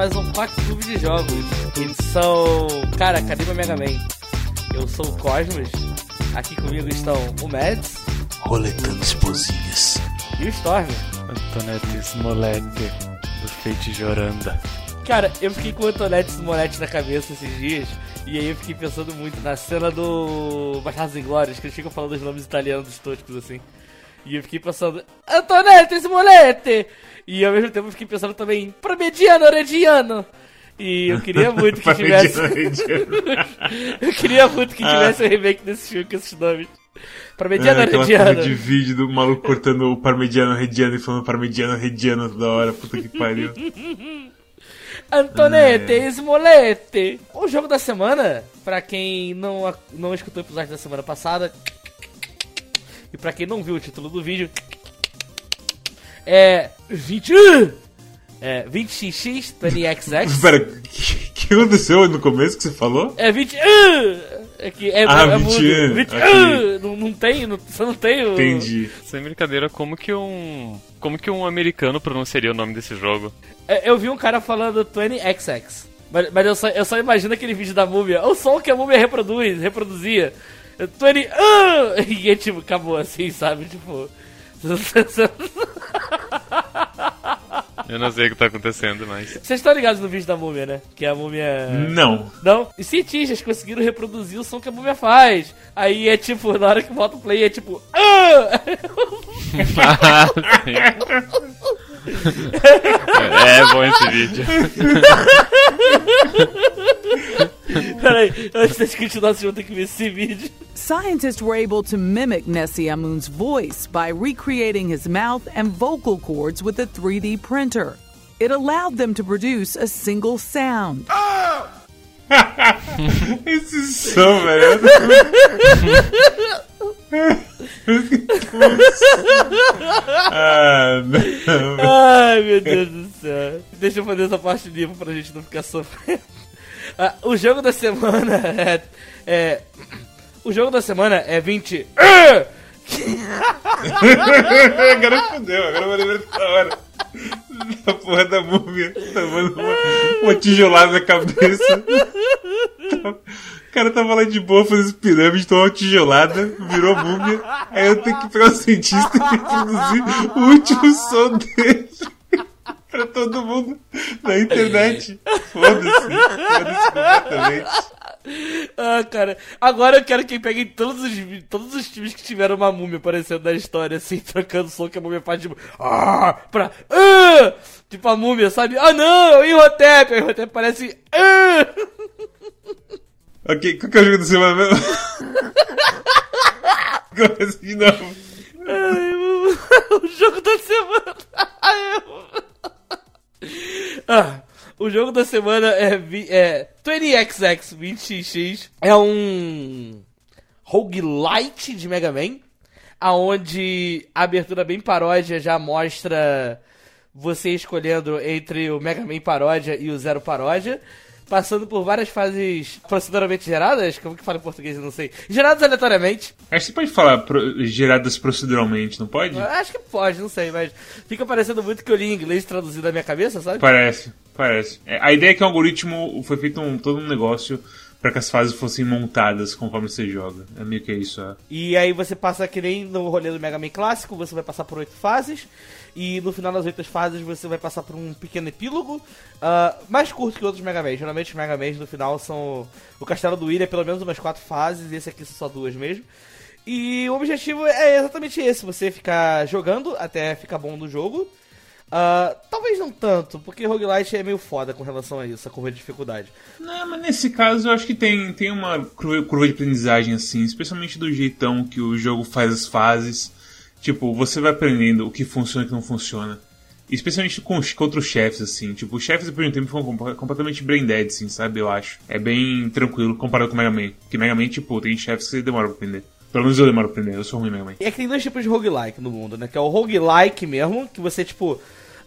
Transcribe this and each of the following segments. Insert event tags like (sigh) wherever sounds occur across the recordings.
mais um Pax Clube de Jogos, edição, cara, Cadê Mega Man? Eu sou o Cosmos, aqui comigo estão o Mads Roletando esposinhas. e o Storm. Antonete Smolete, do Fate Joranda. Cara, eu fiquei com o Antonete Smollett na cabeça esses dias, e aí eu fiquei pensando muito na cena do Bastardos Inglórios, que eles ficam falando os nomes italianos toscos assim. E eu fiquei pensando, Antonete Smollett! E ao mesmo tempo eu fiquei pensando também, Parmigiano Reggiano! E (laughs) (laughs) eu queria muito que tivesse. eu queria muito que tivesse um remake desse filme com esses nomes. Parmigiano É, porra de vídeo do maluco cortando o parmegiano rediano e falando parmegiano rediano toda hora. Puta que pariu. (laughs) Antonete É. Smollett. O jogo da semana, pra quem não, não escutou o episódio da semana passada, e pra quem não viu o título do vídeo, é 20. É 20xx 20xx. (laughs) Pera, o que, que aconteceu no começo que você falou? É 20. É que é, Ah, é 20, mudo. 20 ok. não, não tem, não, você não tem o. Entendi. Sem brincadeira, como que um. Como que um americano pronunciaria o nome desse jogo? É, Eu vi um cara falando 20XX. Mas, mas eu, só, eu só imagino aquele vídeo da múmia. O som que a múmia reproduz, reproduzia. 20. ah! (laughs) E é tipo, acabou assim, sabe? Tipo. Eu não sei o que tá acontecendo, mas. Vocês estão ligados no vídeo da múmia, né? Que a múmia. Não. Não? E cientistas conseguiram reproduzir o som que a múmia faz. Aí é tipo, na hora que volta o play, é tipo. Ah! É, (laughs) é bom esse vídeo. (laughs) (laughs) Peraí, antes da gente continuar, vocês vão ter que ver esse vídeo. Scientists were able to mimic Nessie Amun's voice by recreating his mouth and vocal cords with a 3D printer. It allowed them to produce a single sound. Esse som, velho. ah, não. Ai, meu Deus do céu. Deixa eu fazer essa parte limpa pra gente não ficar sofrendo. Ah, o jogo da semana (laughs) é, é- O jogo da semana é 20. Ah! (laughs) agora fodeu, agora eu vou dessa hora. A porra da múmia tomando uma, uma tijolada na cabeça. O cara tava lá de boa fazendo pirâmide, tomou uma tijolada, virou múmia. Aí eu tenho que pegar o cientista e reproduzir o último som dele. Pra todo mundo na internet. Foda-se, foda-se completamente. Ah, cara. Agora eu quero que peguem todos os, todos os times que tiveram uma múmia aparecendo na história, assim, trocando som que a múmia faz, tipo. Ah! Pra. Ah! Tipo a múmia, sabe? Ah, não! E o Rotep? Aí o Rotep parece. Ah! Ok, qual que é o jogo da semana mesmo? (laughs) Começa de novo. Ai, (laughs) o jogo da semana. (laughs) Ah, o jogo da semana é, é 20XX 20XX. É um roguelite de Mega Man, aonde a abertura bem paródia já mostra você escolhendo entre o Mega Man paródia e o Zero paródia. Passando por várias fases proceduralmente geradas, como que fala em português, eu não sei. Geradas aleatoriamente. Acho que você pode falar pro- geradas proceduralmente, não pode? Acho que pode, não sei, mas fica parecendo muito que eu li em inglês traduzido na minha cabeça, sabe? Parece, parece. É, a ideia é que o algoritmo foi feito um, todo um negócio para que as fases fossem montadas conforme você joga. É meio que isso. É. E aí você passa que nem no rolê do Mega Man clássico, você vai passar por oito fases. E no final das oito fases você vai passar por um pequeno epílogo. ah, mais curto que outros Mega Man. Geralmente os Mega Man no final são. O Castelo do William é pelo menos umas quatro fases, e esse aqui são só duas mesmo. E o objetivo é exatamente esse: você ficar jogando até ficar bom no jogo. Ah, talvez não tanto, porque roguelite é meio foda com relação a isso, a curva de dificuldade. Não, mas nesse caso eu acho que tem, tem uma curva de aprendizagem assim, especialmente do jeitão que o jogo faz as fases. Tipo, você vai aprendendo o que funciona e o que não funciona. Especialmente com, os- contra os chefes, assim. Tipo, os chefes do primeiro tempo foram completamente brain dead, assim, sabe? Eu acho. É bem tranquilo comparado com o Mega Man. Porque Mega Man, tipo, tem chefes que demora pra aprender. Pelo menos eu demoro pra aprender, eu sou ruim Mega Man. É que tem dois tipos de roguelike no mundo, né? Que é o roguelike mesmo, que você, tipo.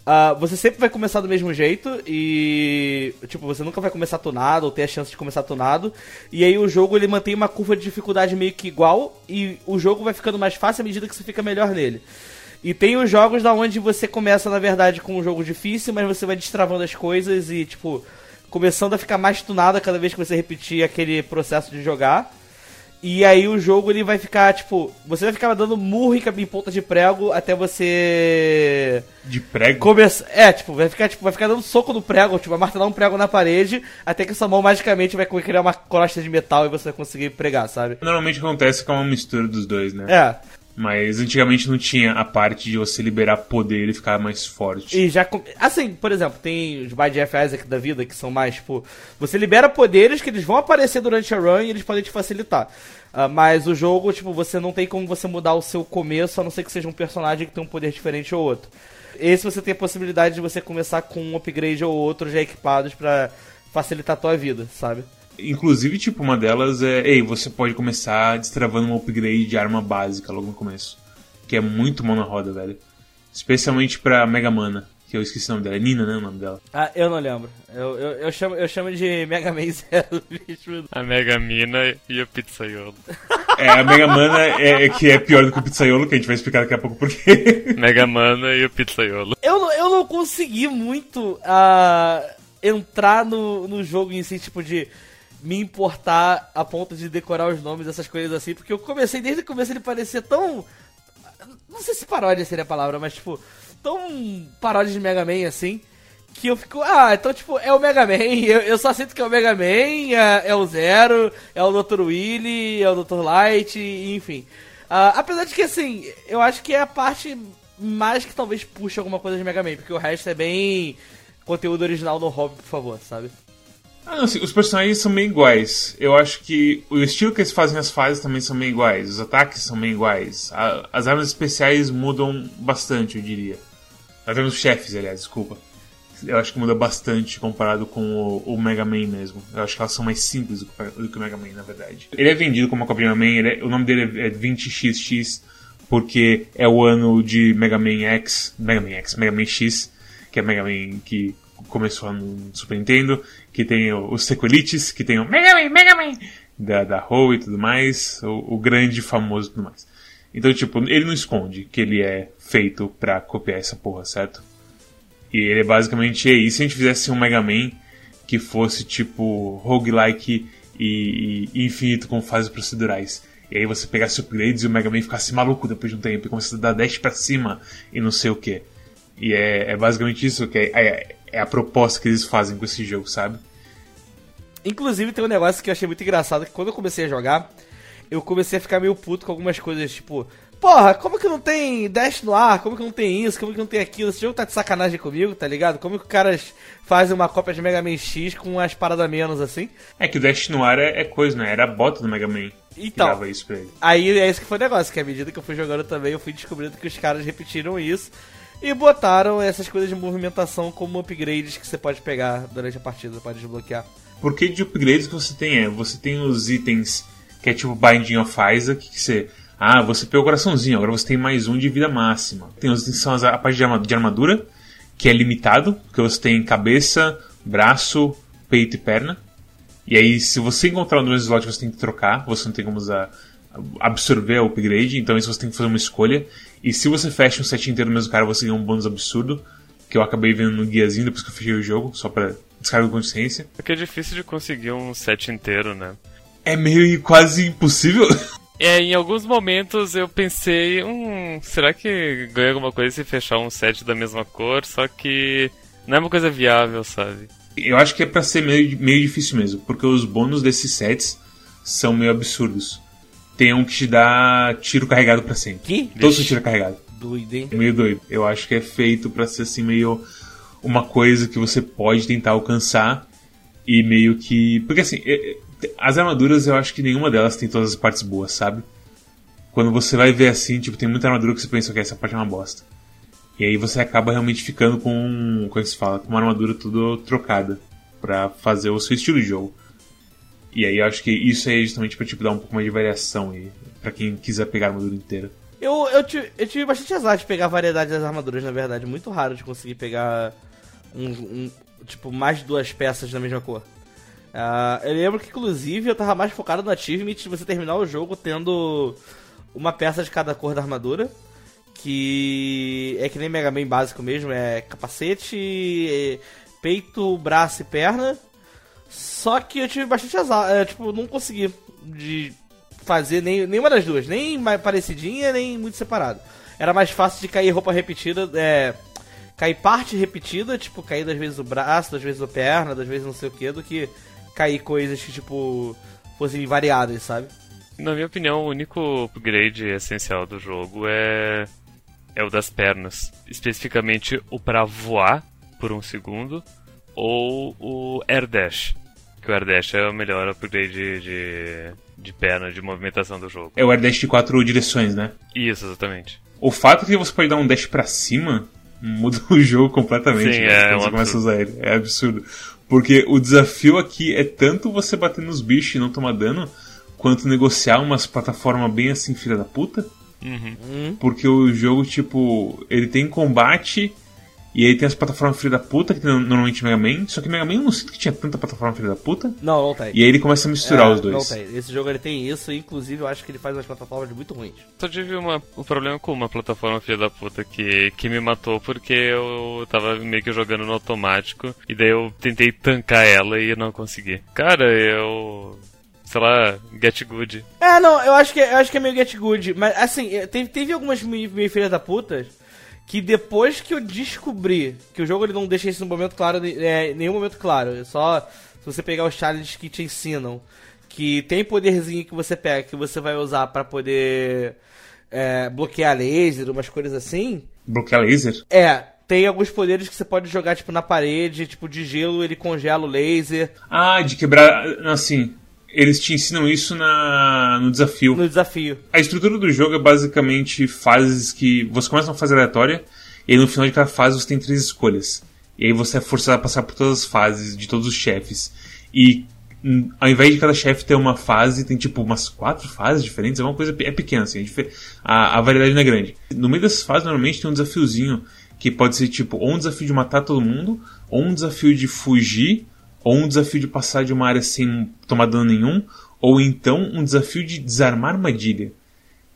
Ah, você sempre vai começar do mesmo jeito e. Tipo, você nunca vai começar tunado ou ter a chance de começar tunado. E aí o jogo ele mantém uma curva de dificuldade meio que igual e o jogo vai ficando mais fácil à medida que você fica melhor nele. E tem os jogos da onde você começa, na verdade, com um jogo difícil, mas você vai destravando as coisas e, tipo, começando a ficar mais tunada cada vez que você repetir aquele processo de jogar. E aí o jogo ele vai ficar, tipo, você vai ficar dando murro em ponta de prego até você. De prego? Começa... É, tipo, vai ficar, tipo, vai ficar dando soco no prego, tipo, vai martelar um prego na parede, até que sua mão magicamente vai criar uma crosta de metal e você vai conseguir pregar, sabe? Normalmente acontece com uma mistura dos dois, né? É. Mas antigamente não tinha a parte de você liberar poder e ficar mais forte. E já. Assim, por exemplo, tem os Bad Isaac da vida que são mais, tipo. Você libera poderes que eles vão aparecer durante a run e eles podem te facilitar. Uh, mas o jogo, tipo, você não tem como você mudar o seu começo, a não ser que seja um personagem que tem um poder diferente ou outro. Esse você tem a possibilidade de você começar com um upgrade ou outro já equipados para facilitar a tua vida, sabe? Inclusive, tipo, uma delas é. Ei, você pode começar destravando um upgrade de arma básica logo no começo. Que é muito mão na roda, velho. Especialmente pra Mega Mana, que eu esqueci o nome dela. É Nina, né? O nome dela. Ah, eu não lembro. Eu, eu, eu, chamo, eu chamo de Mega Man Zero, (laughs) bicho. A Mega Mina e o Pizzaiolo. É, a Mega Mana é, é, que é pior do que o Pizzaiolo, que a gente vai explicar daqui a pouco por quê. (laughs) Mega Mana e o Pizzaiolo. Eu, eu não consegui muito uh, entrar no, no jogo em si, tipo de me importar a ponto de decorar os nomes dessas coisas assim, porque eu comecei, desde o começo ele parecia tão. Não sei se paródia seria a palavra, mas tipo, tão paródia de Mega Man assim, que eu fico, ah, então tipo, é o Mega Man, (laughs) eu, eu só sinto que é o Mega Man, é, é o Zero, é o Dr. Willy, é o Dr. Light, enfim. Uh, apesar de que assim, eu acho que é a parte mais que talvez puxe alguma coisa de Mega Man, porque o resto é bem conteúdo original no hobby, por favor, sabe? Ah, não, assim, os personagens são bem iguais. Eu acho que o estilo que eles fazem as fases também são bem iguais. Os ataques são bem iguais. A, as armas especiais mudam bastante, eu diria. Nós vemos chefes, aliás, desculpa. Eu acho que muda bastante comparado com o, o, Mega Man mesmo. Eu acho que elas são mais simples do que, do que o Mega Man, na verdade. Ele é vendido como de Mega Man, é, o nome dele é 20XX, porque é o ano de Mega Man X, Mega Man X, Mega Man X, que é Mega Man que começou no Super Nintendo, que tem os sequelites, que tem o Mega Man, Mega Man, da, da Ho e tudo mais, o, o grande famoso e tudo mais. Então, tipo, ele não esconde que ele é feito pra copiar essa porra, certo? E ele é basicamente e se a gente fizesse um Mega Man que fosse tipo roguelike e, e infinito com fases procedurais. E aí você pegasse upgrades e o Mega Man ficasse maluco depois de um tempo e começasse a dar dash pra cima e não sei o que. E é, é basicamente isso que é, é, é a proposta que eles fazem com esse jogo, sabe? Inclusive tem um negócio que eu achei muito engraçado, que quando eu comecei a jogar, eu comecei a ficar meio puto com algumas coisas, tipo, porra, como que não tem dash no ar? Como que não tem isso? Como que não tem aquilo? Esse jogo tá de sacanagem comigo, tá ligado? Como que os caras fazem uma cópia de Mega Man X com umas paradas menos assim? É que o dash no ar é, é coisa, né? Era a bota do Mega Man. Então, aí é isso que foi o negócio, que à medida que eu fui jogando também, eu fui descobrindo que os caras repetiram isso. E botaram essas coisas de movimentação como upgrades que você pode pegar durante a partida, pode desbloquear. Porque de upgrades que você tem é, você tem os itens que é tipo Binding of Isaac, que você. Ah, você pegou o coraçãozinho, agora você tem mais um de vida máxima. Tem os itens são a parte de armadura, que é limitado, porque você tem cabeça, braço, peito e perna. E aí, se você encontrar um dos slots, você tem que trocar, você não tem como usar absorver o upgrade, então isso você tem que fazer uma escolha. E se você fecha um set inteiro do mesmo cara, você ganha um bônus absurdo, que eu acabei vendo no guiazinho depois que eu fechei o jogo, só pra descarga de consciência. Porque é difícil de conseguir um set inteiro, né? É meio quase impossível. (laughs) É, em alguns momentos eu pensei, hum, será que ganha alguma coisa se fechar um set da mesma cor? Só que não é uma coisa viável, sabe? Eu acho que é pra ser meio, meio difícil mesmo, porque os bônus desses sets são meio absurdos tem um que te dá tiro carregado para sempre. Que? Todo seu tiro é carregado. Doido, hein? Meio doido. Eu acho que é feito para ser assim meio uma coisa que você pode tentar alcançar e meio que. Porque assim, é, é, as armaduras eu acho que nenhuma delas tem todas as partes boas, sabe? Quando você vai ver assim, tipo, tem muita armadura que você pensa que essa parte é uma bosta. E aí você acaba realmente ficando com. Como é que se fala? Com uma armadura tudo trocada. para fazer o seu estilo de jogo. E aí eu acho que isso é justamente pra tipo, dar um pouco mais de variação e para quem quiser pegar a armadura inteira. Eu, eu, tive, eu tive bastante azar de pegar a variedade das armaduras, na verdade. Muito raro de conseguir pegar um, um tipo, mais de duas peças da mesma cor. Uh, eu lembro que, inclusive, eu tava mais focado no achievement de você terminar o jogo tendo uma peça de cada cor da armadura. que é que nem Mega Man básico mesmo, é capacete, peito, braço e perna. Só que eu tive bastante azar, é, tipo, não consegui de fazer nem, nenhuma das duas, nem mais parecidinha, nem muito separado. Era mais fácil de cair roupa repetida, é, cair parte repetida, tipo, cair das vezes o braço, das vezes a perna, das vezes não sei o que, do que cair coisas que, tipo, fossem variadas, sabe? Na minha opinião, o único upgrade essencial do jogo é é o das pernas, especificamente o para voar por um segundo ou o air dash, que o air dash é o melhor upgrade de, de perna, de movimentação do jogo. É o air dash de quatro direções, né? Isso, exatamente. O fato que você pode dar um dash para cima muda (laughs) o jogo completamente. Sim, né? é Quando um você começa a usar ele. É absurdo. Porque o desafio aqui é tanto você bater nos bichos e não tomar dano, quanto negociar umas plataformas bem assim, filha da puta. Uhum. Porque o jogo, tipo, ele tem combate e aí tem as plataformas filha da puta, que tem normalmente Mega Man. Só que Mega Man eu não sinto que tinha tanta plataforma filha da puta. Não, não tem. E aí ele começa a misturar É, os dois. Não tem. Esse jogo ele tem isso, e inclusive eu acho que ele faz umas plataformas muito ruins. Só tive uma, um problema com uma plataforma filha da puta que, que me matou porque eu tava meio que jogando no automático e daí eu tentei tancar ela e eu não consegui. Cara, eu. sei lá, get good. É, não, eu acho que, eu acho que é meio get good, mas assim, teve, teve algumas meio, meio filhas da puta que depois que eu descobri que o jogo ele não deixa isso no momento claro, é, em nenhum momento claro, é só se você pegar os challenges que te ensinam, que tem poderzinho que você pega, que você vai usar pra poder é, bloquear laser, umas coisas assim, Bloquear laser? é, tem alguns poderes que você pode jogar, tipo, na parede, tipo, de gelo, ele congela o laser Ah, de quebrar. Assim, eles te ensinam isso na, no desafio. no desafio. A estrutura do jogo é basicamente fases que. Você começa uma fase aleatória, e no final de cada fase você tem três escolhas. E aí você é forçado a passar por todas as fases de todos os chefes. E hum, ao invés de cada chefe ter uma fase, tem tipo umas quatro fases diferentes. É uma coisa é pequena, assim. é a, a variedade não é grande. No meio dessas fases, normalmente tem um desafiozinho que pode ser tipo ou um desafio de matar todo mundo, ou um desafio de fugir, ou um desafio de passar de uma área sem tomar dano nenhum, ou então um desafio de desarmar armadilha.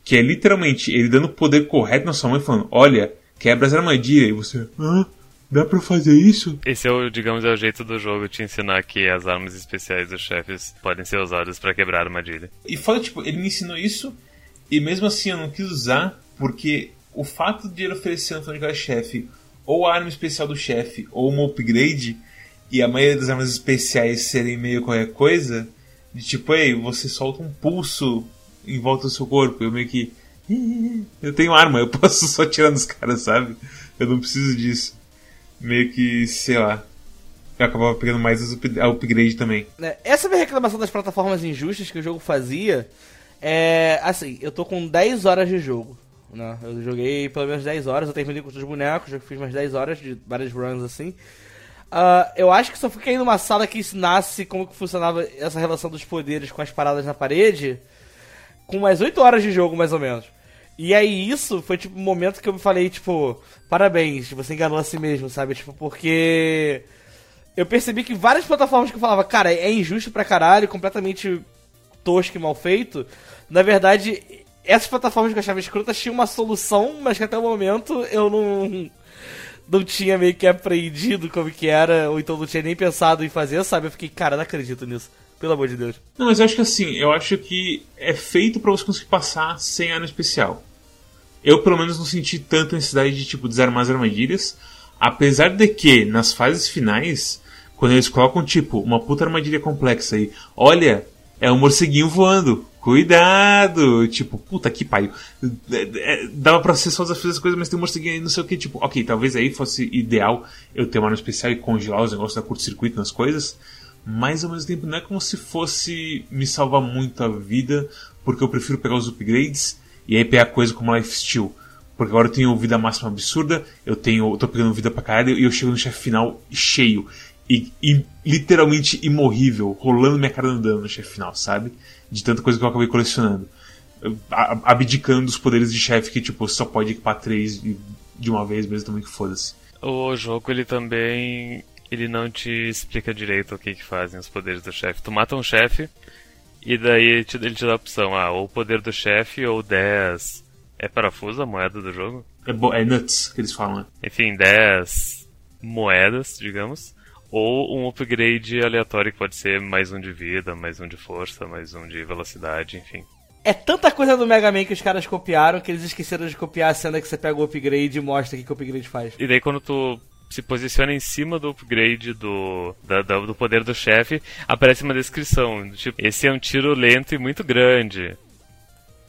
Que é literalmente ele dando o poder correto na sua mão e falando: Olha, quebra as armadilhas. E você, hã? Dá pra fazer isso? Esse é o, digamos, é o jeito do jogo te ensinar que as armas especiais dos chefes podem ser usadas pra quebrar a armadilha. E foda, tipo, ele me ensinou isso e mesmo assim eu não quis usar porque o fato de ele oferecer no final de cada chefe ou a arma especial do chefe ou um upgrade e a maioria das armas especiais serem meio qualquer coisa, de tipo, ei, você solta um pulso em volta do seu corpo. Eu meio que. Eu tenho arma, eu (laughs) posso só tirar nos caras, sabe? Eu não preciso disso. Meio que, sei lá. Eu acabava pegando mais a upgrade também. né, Essa minha reclamação das plataformas injustas que o jogo fazia é. Assim, eu tô com 10 horas de jogo. Né? Eu joguei pelo menos 10 horas, eu terminei com os bonecos, já fiz umas 10 horas de várias runs assim. Ah, eu acho que só fui cair numa sala que ensinasse como que funcionava essa relação dos poderes com as paradas na parede com umas 8 horas de jogo, mais ou menos. E aí isso foi tipo um momento que eu me falei, tipo, parabéns, você enganou a si mesmo, sabe? Tipo, porque eu percebi que várias plataformas que eu falava, cara, é injusto pra caralho, completamente tosco e mal feito. Na verdade, essas plataformas que eu achava escrotas tinham uma solução, mas que até o momento eu não não tinha meio que apreendido como que era, ou então não tinha nem pensado em fazer, sabe? Eu fiquei, cara, não acredito nisso. Pelo amor de Deus. Não, mas eu acho que assim, eu acho que é feito pra você conseguir passar sem arma especial. Eu, pelo menos, não senti tanta necessidade de, tipo, desarmar as armadilhas. Apesar de que, nas fases finais, quando eles colocam, tipo, uma puta armadilha complexa aí, olha, é um morceguinho voando, cuidado! Tipo, puta que pariu. É, é, Dava pra ser só desafios das coisas, mas tem um morceguinho aí, não sei o que, tipo, ok, talvez aí fosse ideal eu ter uma arma especial e congelar os negócios da curto-circuito nas coisas, mas ao mesmo tempo não é como se fosse me salvar muito a vida, porque eu prefiro pegar os upgrades e aí pegar coisa como Life Steal. Porque agora eu tenho vida máxima absurda, eu tenho. eu tô pegando vida pra caralho e eu chego no chefe final cheio. E, e literalmente imorrível, rolando minha cara no dano no chefe final, sabe? De tanta coisa que eu acabei colecionando. Abdicando dos poderes de chefe que, tipo, só pode equipar três de, uma vez mesmo também que foda-se. O jogo, ele também. Ele não te explica direito o que, que fazem os poderes do chefe. Tu mata um chefe, e daí ele te, dá a opção: ah, ou o poder do chefe, ou 10. É parafuso a moeda do jogo? É, é nuts que eles falam, né? Enfim, 10 moedas, digamos. Ou um upgrade aleatório que pode ser mais um de vida, mais um de força, mais um de velocidade, enfim. É tanta coisa do Mega Man que os caras copiaram que eles esqueceram de copiar a cena que você pega o upgrade e mostra o que, que o upgrade faz. E daí quando tu se posiciona em cima do upgrade do, da- da- do poder do chefe, aparece uma descrição. Tipo, esse é um tiro lento e muito grande.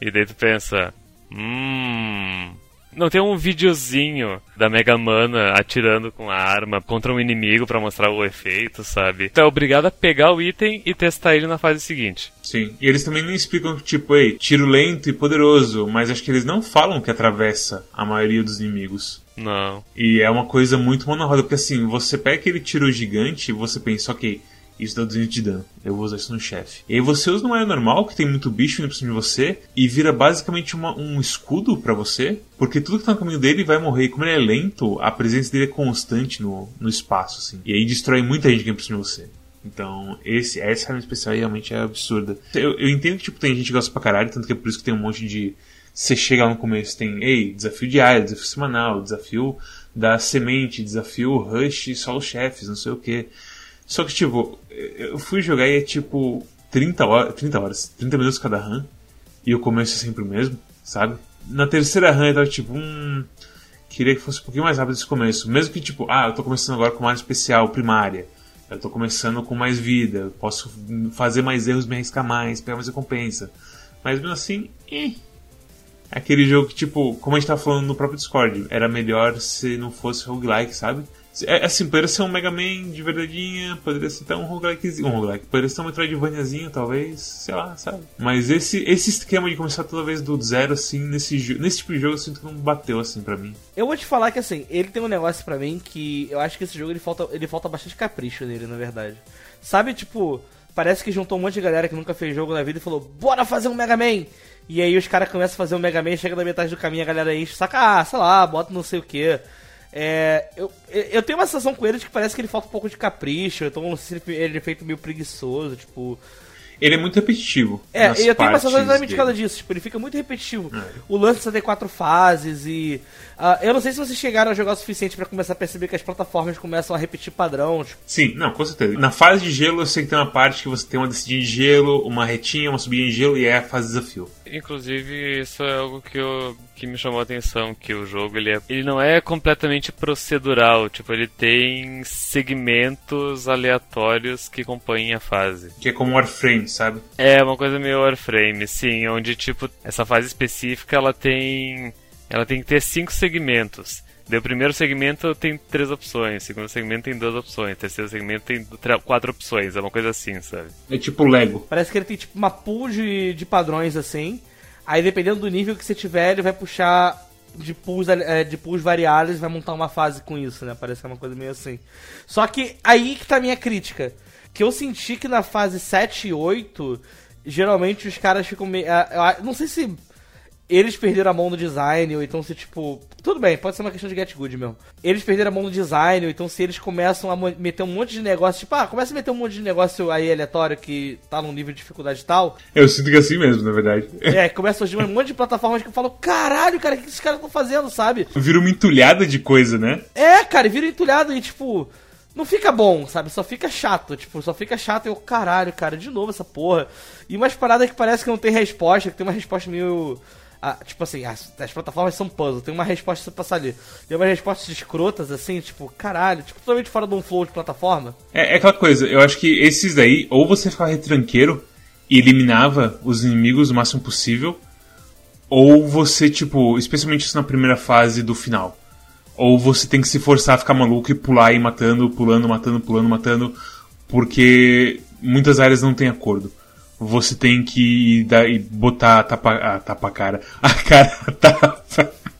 E daí tu pensa, hum. Não tem um videozinho da Mega Mana atirando com a arma contra um inimigo pra mostrar o efeito, sabe? Tu é obrigado a pegar o item e testar ele na fase seguinte. Sim. E eles também não explicam, tipo, ei, tiro lento e poderoso, mas acho que eles não falam que atravessa a maioria dos inimigos. Não. E é uma coisa muito mão na roda, porque assim, você pega aquele tiro gigante e você pensa, ok, isso dá 200 de dano, eu vou usar isso no chefe. E aí você usa no área normal, que tem muito bicho indo por cima de você, e vira basicamente uma- um escudo pra você, porque tudo que tá no caminho dele vai morrer. E como ele é lento, a presença dele é constante no, no espaço, assim. E aí destrói muita gente que vem por cima de você. Então, esse, essa arma especial realmente é absurda. Eu, eu entendo que tipo, tem gente que gosta pra caralho, tanto que é por isso que tem um monte de. Você chega lá no começo, tem, ei, desafio diário, desafio semanal, desafio da semente, desafio rush, só os chefes, não sei o que. Só que, tipo, eu fui jogar e é tipo 30 horas, 30 horas, 30 minutos cada run, e o começo é sempre o mesmo, sabe? Na terceira run eu tava tipo, hum. Queria que fosse um pouquinho mais rápido esse começo. Mesmo que, tipo, ah, eu tô começando agora com uma área especial, primária. Eu tô começando com mais vida. Posso fazer mais erros, me arriscar mais, pegar mais recompensa. Mas mesmo assim, eh. Aquele jogo que, tipo, como a gente tava falando no próprio Discord, era melhor se não fosse roguelike, sabe? É, assim, poderia ser um Mega Man de verdadeinha, poderia ser até um roguelikezinho, um roguelike, poderia ser um Metroidvaniazinho, talvez, sei lá, sabe? Mas esse, esse esquema de começar toda vez do zero, assim, nesse, nesse tipo de jogo, eu sinto que não bateu, assim, pra mim. Eu vou te falar que assim, ele tem um negócio pra mim que eu acho que esse jogo ele falta, ele falta bastante capricho nele, na verdade. Sabe, tipo, parece que juntou um monte de galera que nunca fez jogo na vida e falou, bora fazer um Mega Man! E aí os caras começam a fazer um Mega Man, chega na metade do caminho, a galera enche, saca, ah, sei lá, bota não sei o que. É, eu, eu tenho uma sensação com ele de que parece que ele falta um pouco de capricho, então não sei se ele é feito meio preguiçoso, tipo. Ele é muito repetitivo. É, eu tenho uma sensação exatamente por dele. causa disso, tipo, ele fica muito repetitivo. É. O lance de ter quatro fases e. ah, eu não sei se vocês chegaram a jogar o suficiente pra começar a perceber que as plataformas começam a repetir padrão. Tipo, Sim, não, com certeza. Na fase de gelo, eu sei que tem uma parte que você tem uma descidinha de gelo, uma retinha, uma subidinha de gelo e é a fase de desafio. Inclusive, isso é algo que, eu, que me chamou a atenção, que o jogo ele, é, ele não é completamente procedural, tipo, ele tem segmentos aleatórios que compõem a fase. Que é como Warframe, sabe? É uma coisa meio Warframe, sim, onde tipo essa fase específica ela tem ela tem que ter cinco segmentos. Daí o primeiro segmento tem três opções, o segundo segmento tem duas opções, o terceiro segmento tem quatro opções, é uma coisa assim, sabe? É tipo Lego. parece que ele tem tipo uma pool de, de padrões assim. Aí dependendo do nível que você tiver, ele vai puxar de pools, eh, de pools variáveis e vai montar uma fase com isso, né? Parece que é uma coisa meio assim. Só que aí que tá a minha crítica. Que eu senti que na fase 7 e 8, geralmente os caras ficam meio. eu não sei se eles perderam a mão no design, ou então se tipo. Tudo bem, pode ser uma questão de get good mesmo. Eles perderam a mão no design, ou então se eles começam a meter um monte de negócio, tipo, ah, começa a meter um monte de negócio aí aleatório que tá num nível de dificuldade tal. Eu sinto que é assim mesmo, na verdade. (laughs) É, começa a surgir um monte de plataformas que eu falo, caralho, cara, o que esses caras estão fazendo, sabe? Vira uma entulhada de coisa, né? É, cara, e vira entulhado e tipo. Não fica bom, sabe? Só fica chato. Tipo, só fica chato e eu, caralho, cara, de novo essa porra. E umas paradas que parece que não tem resposta, que tem uma resposta meio. Ah, tipo assim, as, as plataformas são puzzle, tem uma resposta pra passar ali. Tem umas respostas escrotas, assim, tipo, caralho, tipo, totalmente fora de um flow de plataforma. É, é aquela coisa, eu acho que esses daí, ou você ficava retranqueiro e eliminava os inimigos o máximo possível, ou você, tipo, especialmente isso na primeira fase do final. Ou você tem que se forçar a ficar maluco e pular e matando, pulando, matando, pulando, matando, porque muitas áreas não têm acordo. Você tem que dar, e botar a tapa, a tapa (laughs) a cara. A cara a tapa.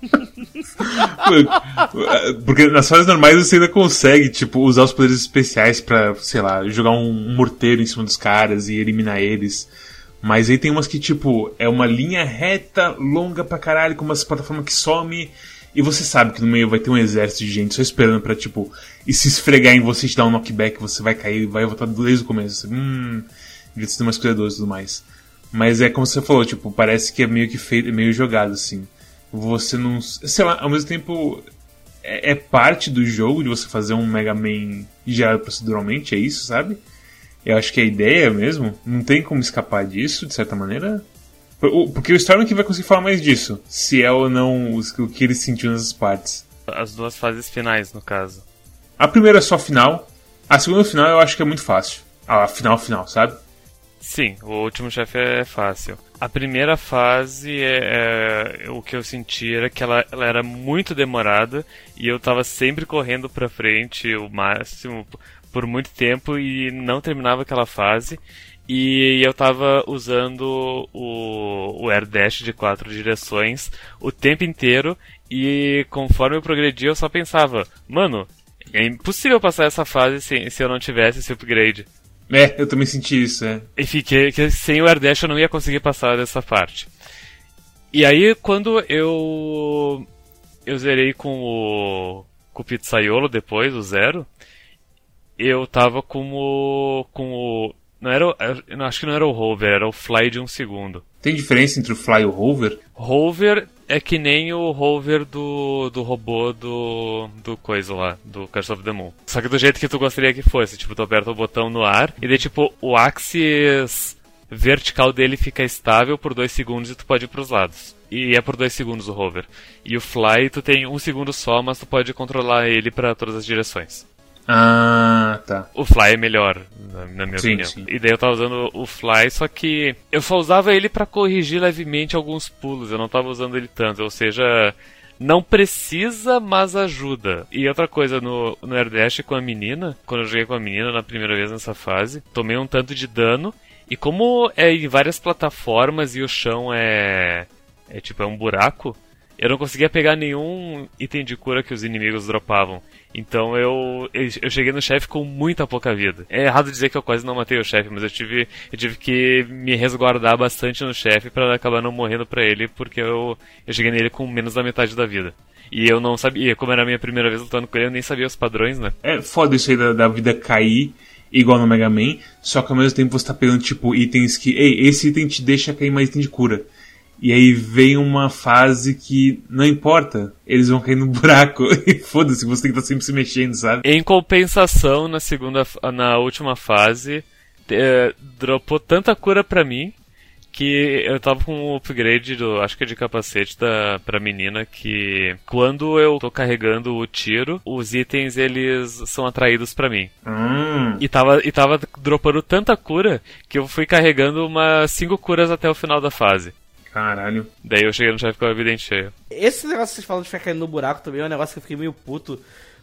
(laughs) Porque nas fases normais você ainda consegue, tipo, usar os poderes especiais pra, sei lá, jogar um morteiro em cima dos caras e eliminar eles. Mas aí tem umas que, tipo, é uma linha reta, longa pra caralho, com umas plataformas que some. E você sabe que no meio vai ter um exército de gente só esperando pra, tipo, e se esfregar em você e te dar um knockback, você vai cair, vai voltar desde o começo. Hum, ser mais cuidadoso e tudo mais. Mas é como você falou, tipo, parece que é meio que feito, é meio jogado, assim. você não. Sei lá, ao mesmo tempo. É, é parte do jogo de você fazer um Mega Man gerado proceduralmente, é isso, sabe? Eu acho que é a ideia mesmo. Não tem como escapar disso, de certa maneira. Porque o Storm que vai conseguir falar mais disso. Se é ou não o que ele sentiu nessas partes. As duas fases finais, no caso. A primeira é só final. A segunda final eu acho que é muito fácil. A final final, sabe? Sim, o último chefe é fácil. A primeira fase, é, é, o que eu senti era que ela, ela, era muito demorada e eu tava sempre correndo pra frente o máximo por muito tempo e não terminava aquela fase. E eu tava usando o, o Air Dash de quatro direções o tempo inteiro e conforme eu progredia eu só pensava, mano, é impossível passar essa fase se, se eu não tivesse esse upgrade. É, eu também senti isso, é. Enfim, que, que sem o Air Dash eu não ia conseguir passar dessa parte. E aí, quando eu. Eu zerei com o. Com o Pizzaiolo depois, o Zero. Eu tava com o. Com o. Não era. Eu acho que não era o Hover, era o Fly de um segundo. Tem diferença entre o Fly e o Hover? Hover é que nem o Hover do, do robô do, do coisa lá, do Curse of the Moon. Só que do jeito que tu gostaria que fosse. Tipo, tu aperta o botão no ar e daí, tipo, o axis vertical dele fica estável por 2 segundos e tu pode ir pros lados. E é por 2 segundos o hover. E o fly tu tem um segundo só, mas tu pode controlar ele para todas as direções. Ah, tá. O Fly é melhor, na, na minha sim, opinião. Sim. E daí eu tava usando o Fly, só que eu só usava ele para corrigir levemente alguns pulos, eu não tava usando ele tanto, ou seja, não precisa, mas ajuda. E outra coisa, no, no Air Dash com a menina, quando eu joguei com a menina na primeira vez nessa fase, tomei um tanto de dano, e como é em várias plataformas e o chão é, é tipo, é um buraco, eu não conseguia pegar nenhum item de cura que os inimigos dropavam. Então eu, eu cheguei no chefe com muita pouca vida. É errado dizer que eu quase não matei o chefe, mas eu tive, eu tive que me resguardar bastante no chefe para acabar não morrendo pra ele, porque eu, eu cheguei nele com menos da metade da vida. E eu não sabia, como era a minha primeira vez lutando com ele, eu nem sabia os padrões, né? É foda isso aí da, da vida cair igual no Mega Man, só que ao mesmo tempo você tá pegando tipo itens que, ei, esse item te deixa cair mais item de cura. E aí vem uma fase que não importa, eles vão cair no buraco (laughs) e foda-se, você tem que estar sempre se mexendo, sabe? Em compensação, na segunda, na última fase, é, dropou tanta cura pra mim que eu tava com um upgrade do, acho que é de capacete da, pra menina, que quando eu tô carregando o tiro, os itens eles são atraídos pra mim. Hum. E tava, e tava dropando tanta cura que eu fui carregando umas 5 curas até o final da fase. Caralho. Daí eu cheguei no chefe com a vida cheia. Esse negócio que vocês falam de ficar caindo no buraco também é um negócio que eu fiquei meio puto.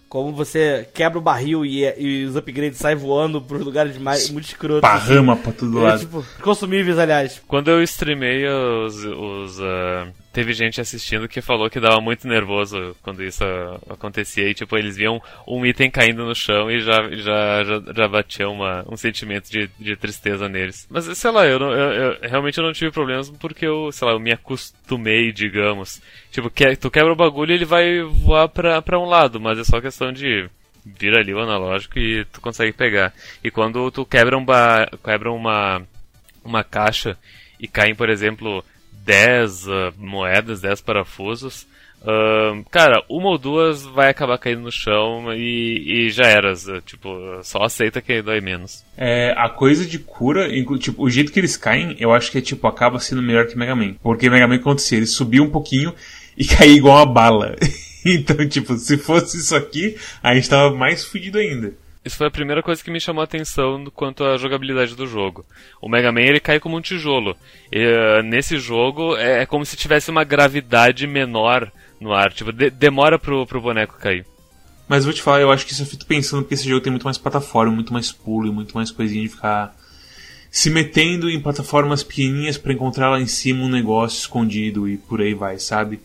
Como você quebra o barril e, e os upgrades saem voando pros lugares mais, muito escrotos. Parrama pra todo É, lado. tipo, consumíveis, aliás. Quando eu streamei, os, os ah, teve gente assistindo que falou que dava muito nervoso quando isso acontecia. E, tipo, eles viam um item caindo no chão e já, já, já, já batia uma, um sentimento de, de tristeza neles. Mas, sei lá, eu, eu, eu- realmente eu não tive problemas porque eu, sei lá, eu me acostumei, digamos. Tipo, que, tu quebra o bagulho e ele vai voar pra, pra um lado, mas é só questão de vira ali o analógico e tu consegue pegar. E quando tu quebra, um ba quebra uma, uma caixa e caem, por exemplo, 10 ah, moedas, 10 parafusos, ah, cara, uma ou duas vai acabar caindo no chão e, e já eras. ah, Tipo, só aceita que dói menos. É, a coisa de cura, tipo, o jeito que eles caem, eu acho que é tipo, acaba sendo melhor que Mega Man. Porque Mega Man acontecia, ele subia um pouquinho e (laughs) caía igual uma bala. (laughs) então, tipo, se fosse isso aqui, a gente tava mais fudido ainda. Isso foi a primeira coisa que me chamou a atenção quanto à jogabilidade do jogo. O Mega Man ele cai como um tijolo. E, ah, nesse jogo é, é como se tivesse uma gravidade menor no ar. Tipo, de- demora pro, pro boneco cair. Mas vou te falar, eu acho que isso eu fico pensando porque esse jogo tem muito mais plataforma, muito mais pulo e muito mais coisinha de ficar se metendo em plataformas pequenininhas pra encontrar lá em cima um negócio escondido e por aí vai, sabe?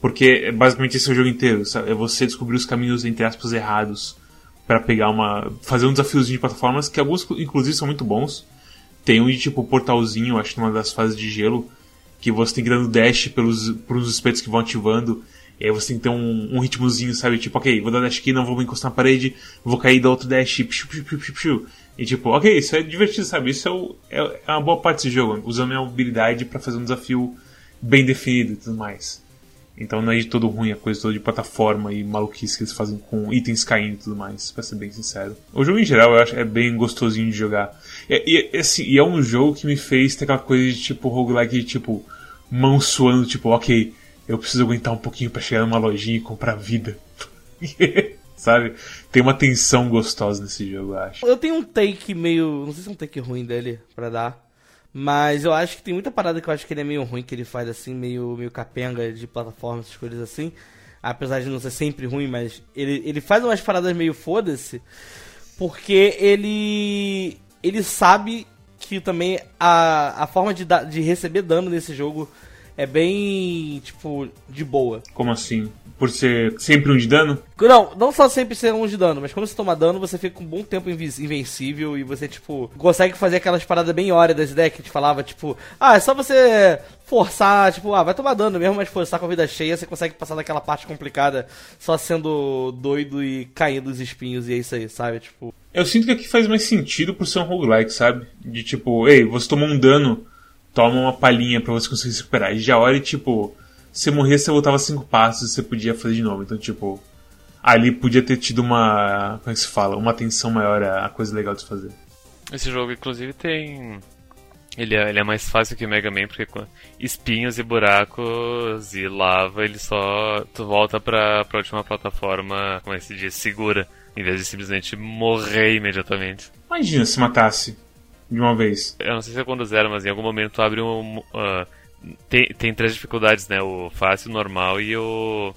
Porque é basicamente esse é o jogo inteiro, sabe? É você descobrir os caminhos entre aspas errados pra pegar uma fazer um desafiozinho de plataformas que alguns inclusive são muito bons. Tem um de tipo portalzinho, acho que numa das fases de gelo, que você tem que dando dash pelos, pelos espetos que vão ativando. E aí você tem que ter um, um ritmozinho, sabe? Tipo, ok, vou dar dash aqui, não vou me encostar na parede, vou cair da outro dash, psiu, psiu, psiu, psiu. E tipo, ok, isso é divertido, sabe? Isso é, o- é, é uma boa parte desse jogo, usando minha habilidade pra fazer um desafio bem definido e tudo mais. Então não é de todo ruim a coisa toda de plataforma e maluquice que eles fazem com itens caindo e tudo mais, pra ser bem sincero. O jogo em geral eu acho é bem gostosinho de jogar. E, e, assim, e é um jogo que me fez ter aquela coisa de tipo roguelike de tipo mão suando, tipo, ok, eu preciso aguentar um pouquinho para chegar numa lojinha e comprar vida. (laughs) Sabe? Tem uma tensão gostosa nesse jogo, eu acho. Eu tenho um take meio. Não sei se é um take ruim dele pra dar. Mas eu acho que tem muita parada que eu acho que ele é meio ruim, que ele faz assim, meio, meio capenga de plataforma, essas coisas assim. Apesar de não ser sempre ruim, mas ele, ele faz umas paradas meio foda-se. Porque ele. Ele sabe que também a, a forma de, de receber dano nesse jogo é bem, tipo, de boa. Como assim? Por ser sempre um de dano? Não, não só sempre ser um de dano, mas quando você toma dano, você fica um bom tempo invencível e você, tipo, consegue fazer aquelas paradas bem das ideias que a gente falava, tipo, ah, é só você forçar, tipo, ah, vai tomar dano mesmo, mas forçar com a vida cheia, você consegue passar daquela parte complicada só sendo doido e caindo os espinhos e é isso aí, sabe? Tipo. Eu sinto que aqui faz mais sentido por ser um roguelike, sabe? De tipo, ei, você tomou um dano toma uma palhinha para você conseguir se recuperar. E já olha, tipo, se morrer, você voltava cinco passos e você podia fazer de novo. Então, tipo, ali podia ter tido uma. Como é que se fala? Uma atenção maior à coisa legal de se fazer. Esse jogo, inclusive, tem. Ele é, ele é mais fácil que o Mega Man, porque com espinhos e buracos e lava, ele só. Tu volta pra, pra última plataforma, como é que se diz? Segura, em vez de simplesmente morrer imediatamente. Imagina se matasse de uma vez. Eu não sei se é quando zero, mas em algum momento abre um. Uh, tem, tem três dificuldades, né? O fácil, o normal e o.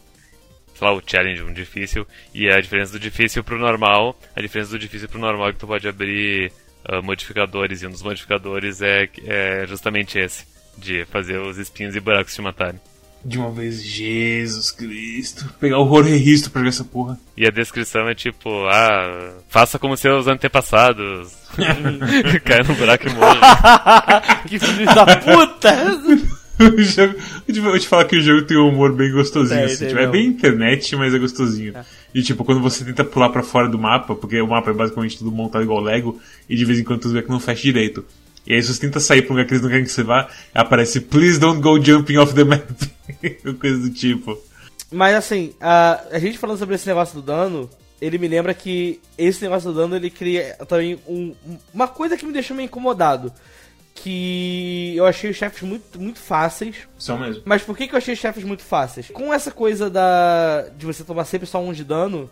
Sei lá, o challenge, um difícil. E a diferença do difícil pro normal. A diferença do difícil pro normal é que tu pode abrir uh, modificadores. E um dos modificadores é, é justamente esse. De fazer os espinhos e buracos te matarem de uma vez, Jesus Cristo. Pegar o Rorrehisto pra ver essa porra. E a descrição é tipo, ah, faça como seus antepassados. (laughs) Cai no buraco e morre. (laughs) que filho da puta! (laughs) o jogo, eu vou te falar que o jogo tem um humor bem gostosinho. assim. tipo, é bem internet, mas é gostosinho. É. E tipo, quando você tenta pular para fora do mapa, porque o mapa é basicamente tudo montado igual Lego, e de vez em quando tu vê que não fecha direito. E aí, você tenta sair pra um lugar que eles não querem que você vá, aparece Please don't go jumping off the map. (laughs) Coisa do tipo. Mas assim, a, a gente falando sobre esse negócio do dano, ele me lembra que esse negócio do dano ele cria também um, uma coisa que me deixou meio incomodado. Que eu achei os chefes muito, muito fáceis. São mesmo. Mas por que, que eu achei os chefes muito fáceis? Com essa coisa da de você tomar sempre só um de dano,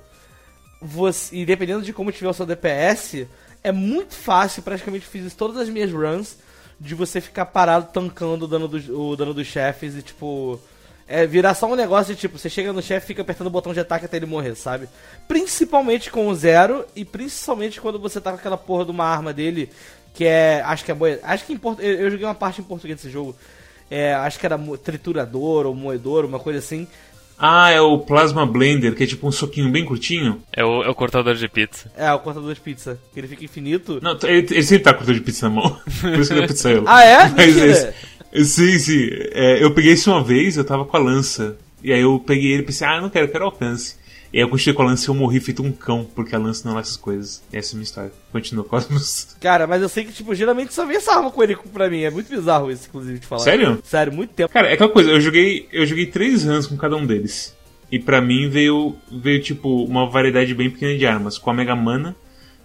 você, e dependendo de como tiver o seu DPS, é muito fácil, praticamente fiz todas as minhas runs, de você ficar parado tancando o dano, do, o dano dos chefes e tipo. É virar só um negócio de tipo, você chega no chefe fica apertando o botão de ataque até ele morrer, sabe? Principalmente com o zero e principalmente quando você tá com aquela porra de uma arma dele, que é. Acho que é boa. Acho que em eu, eu joguei uma parte em português desse jogo. É, acho que era triturador ou moedor, uma coisa assim. Ah, é o Plasma Blender, que é tipo um soquinho bem curtinho. É o, é o cortador de pizza. É, o cortador de pizza. Que ele fica infinito. Não, ele, ele sempre tá com cortador de pizza na mão. (laughs) Por isso que ele é (laughs) pizzaiolo. ah, é? Mas, esse, sim, sim. É, eu peguei isso uma vez, eu tava com a lança. E aí eu peguei ele e pensei, ah, não quero, eu quero alcance. E eu continuei com a lança e eu morri feito um cão, porque a lança não é essas coisas. Essa é a minha história. Continua, (laughs) Cosmos. Cara, mas eu sei que, tipo, geralmente só vem essa arma com ele pra mim. É muito bizarro isso, inclusive, de falar. Sério? Sério, muito tempo. Cara, é aquela coisa, eu joguei, eu joguei três runs com cada um deles. E para mim veio, veio tipo uma variedade bem pequena de armas. Com a Mega Mana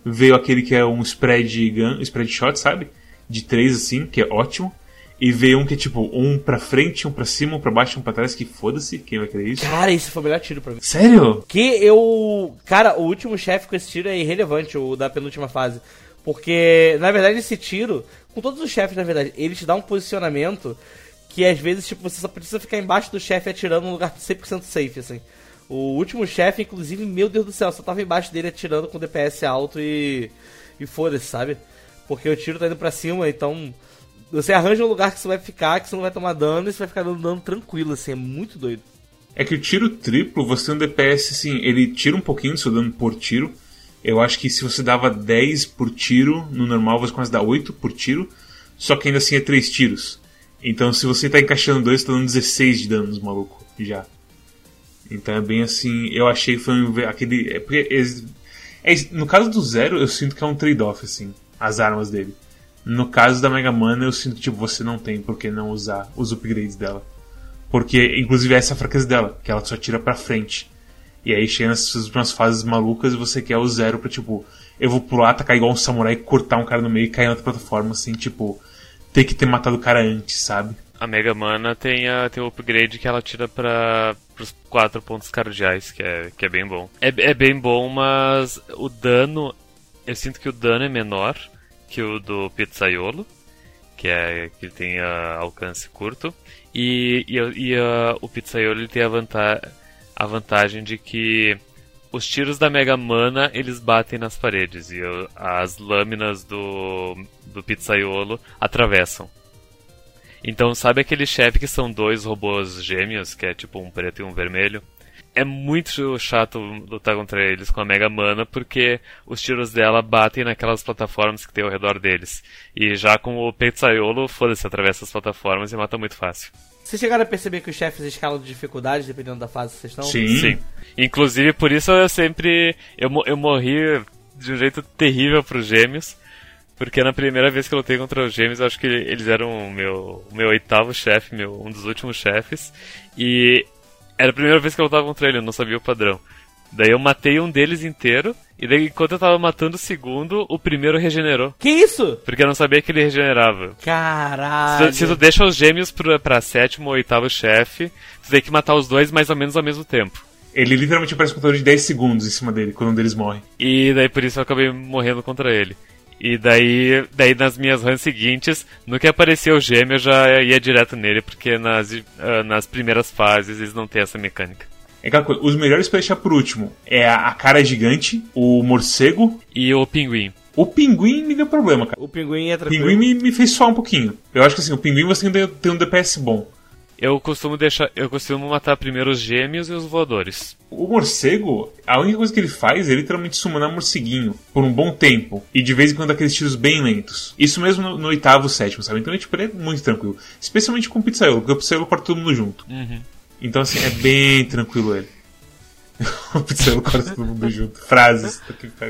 veio aquele que é um spread gun, spread shot, sabe? De três assim, que é ótimo. E veio um que é tipo um pra frente, um pra cima, um pra baixo, um pra trás, que foda-se, quem vai querer isso? Cara, esse foi o melhor tiro pra mim. Sério? Que eu. Cara, o último chefe com esse tiro é irrelevante, o da penúltima fase. Porque, na verdade, esse tiro, com todos os chefes, na verdade, ele te dá um posicionamento que às vezes, tipo, você só precisa ficar embaixo do chefe atirando num lugar 100% safe, assim. O último chefe, inclusive, meu Deus do céu, só tava embaixo dele atirando com DPS alto e. e foda-se, sabe? Porque o tiro tá indo pra cima, então. Você arranja um lugar que você vai ficar, que você não vai tomar dano e você vai ficar dando dano tranquilo, assim, é muito doido. É que o tiro triplo, você tem um DPS, assim, ele tira um pouquinho do seu dano por tiro. Eu acho que se você dava 10 por tiro, no normal você quase dá 8 por tiro. Só que ainda assim é 3 tiros. Então, se você tá encaixando dois, tá dando 16 de danos, maluco, já. Então é bem assim. Eu achei que foi aquele. É porque, é, no caso do Zero, eu sinto que é um trade-off, assim, as armas dele. No caso da Mega Mana, eu sinto que tipo, você não tem por que não usar os upgrades dela. Porque, inclusive, essa é a fraqueza dela, que ela só tira pra frente. E aí chega nessas últimas fases malucas e você quer o zero pra, tipo, eu vou pular, atacar igual um samurai, cortar um cara no meio e cair na outra plataforma, assim, tipo, ter que ter matado o cara antes, sabe? A Mega Mana tem, a, tem o upgrade que ela tira para os quatro pontos cardeais, que é, que é bem bom. É, é bem bom, mas o dano. Eu sinto que o dano é menor que o do Pizzaiolo, que é que tem a, alcance curto. E, e, e a, o Pizzaiolo ele tem a, vanta, a vantagem de que os tiros da Mega Mana eles batem nas paredes e as lâminas do, do Pizzaiolo atravessam. Então, sabe aquele chefe que são dois robôs gêmeos, que é tipo um preto e um vermelho? É muito chato lutar contra eles com a Mega Mana, porque os tiros dela batem naquelas plataformas que tem ao redor deles. E já com o Pizzaiolo, foda-se, atravessa as plataformas e mata muito fácil. Vocês chegaram a perceber que os chefes escalam de dificuldade dependendo da fase que vocês estão? Sim. Sim. Inclusive, por isso eu sempre. Eu, eu morri de um jeito terrível pros gêmeos. Porque na primeira vez que eu lutei contra os gêmeos, eu acho que eles eram o meu, o meu oitavo chefe, meu, um dos últimos chefes. E era a primeira vez que eu lutava contra ele, eu não sabia o padrão. Daí eu matei um deles inteiro, e daí enquanto eu tava matando o segundo, o primeiro regenerou. Que isso? Porque eu não sabia que ele regenerava. Se Caralho. tu, se tu deixa os gêmeos pra, pra sétimo ou oitavo chefe, tu tem que matar os dois mais ou menos ao mesmo tempo. Ele literalmente aparece um contador de 10 segundos em cima dele, quando um deles morre. E daí por isso eu acabei morrendo contra ele. E daí, daí nas minhas runs seguintes, no que apareceu o gêmeo, eu já ia direto nele, porque nas, ah, nas primeiras fases eles não têm essa mecânica. É aquela coisa, os melhores pra deixar por último é a, cara gigante, o morcego, E o pinguim. o pinguim me deu problema, cara. O pinguim é O tranquilo. pinguim me, me fez suar um pouquinho. Eu acho que assim, o pinguim você tem, tem um DPS bom. Eu costumo deixar. Eu costumo matar primeiro os gêmeos e os voadores. O morcego, a única coisa que ele faz é literalmente summonar morceguinho por um bom tempo. E de vez em quando aqueles tiros bem lentos. Isso mesmo no, no oitavo, sétimo, sabe? Então tipo, ele é muito tranquilo. Especialmente com o pizzaiolo, porque o pizzaiolo corta todo mundo junto. Então assim, é bem tranquilo ele. (laughs) o pizzaiolo corta todo mundo junto. Frases. tá.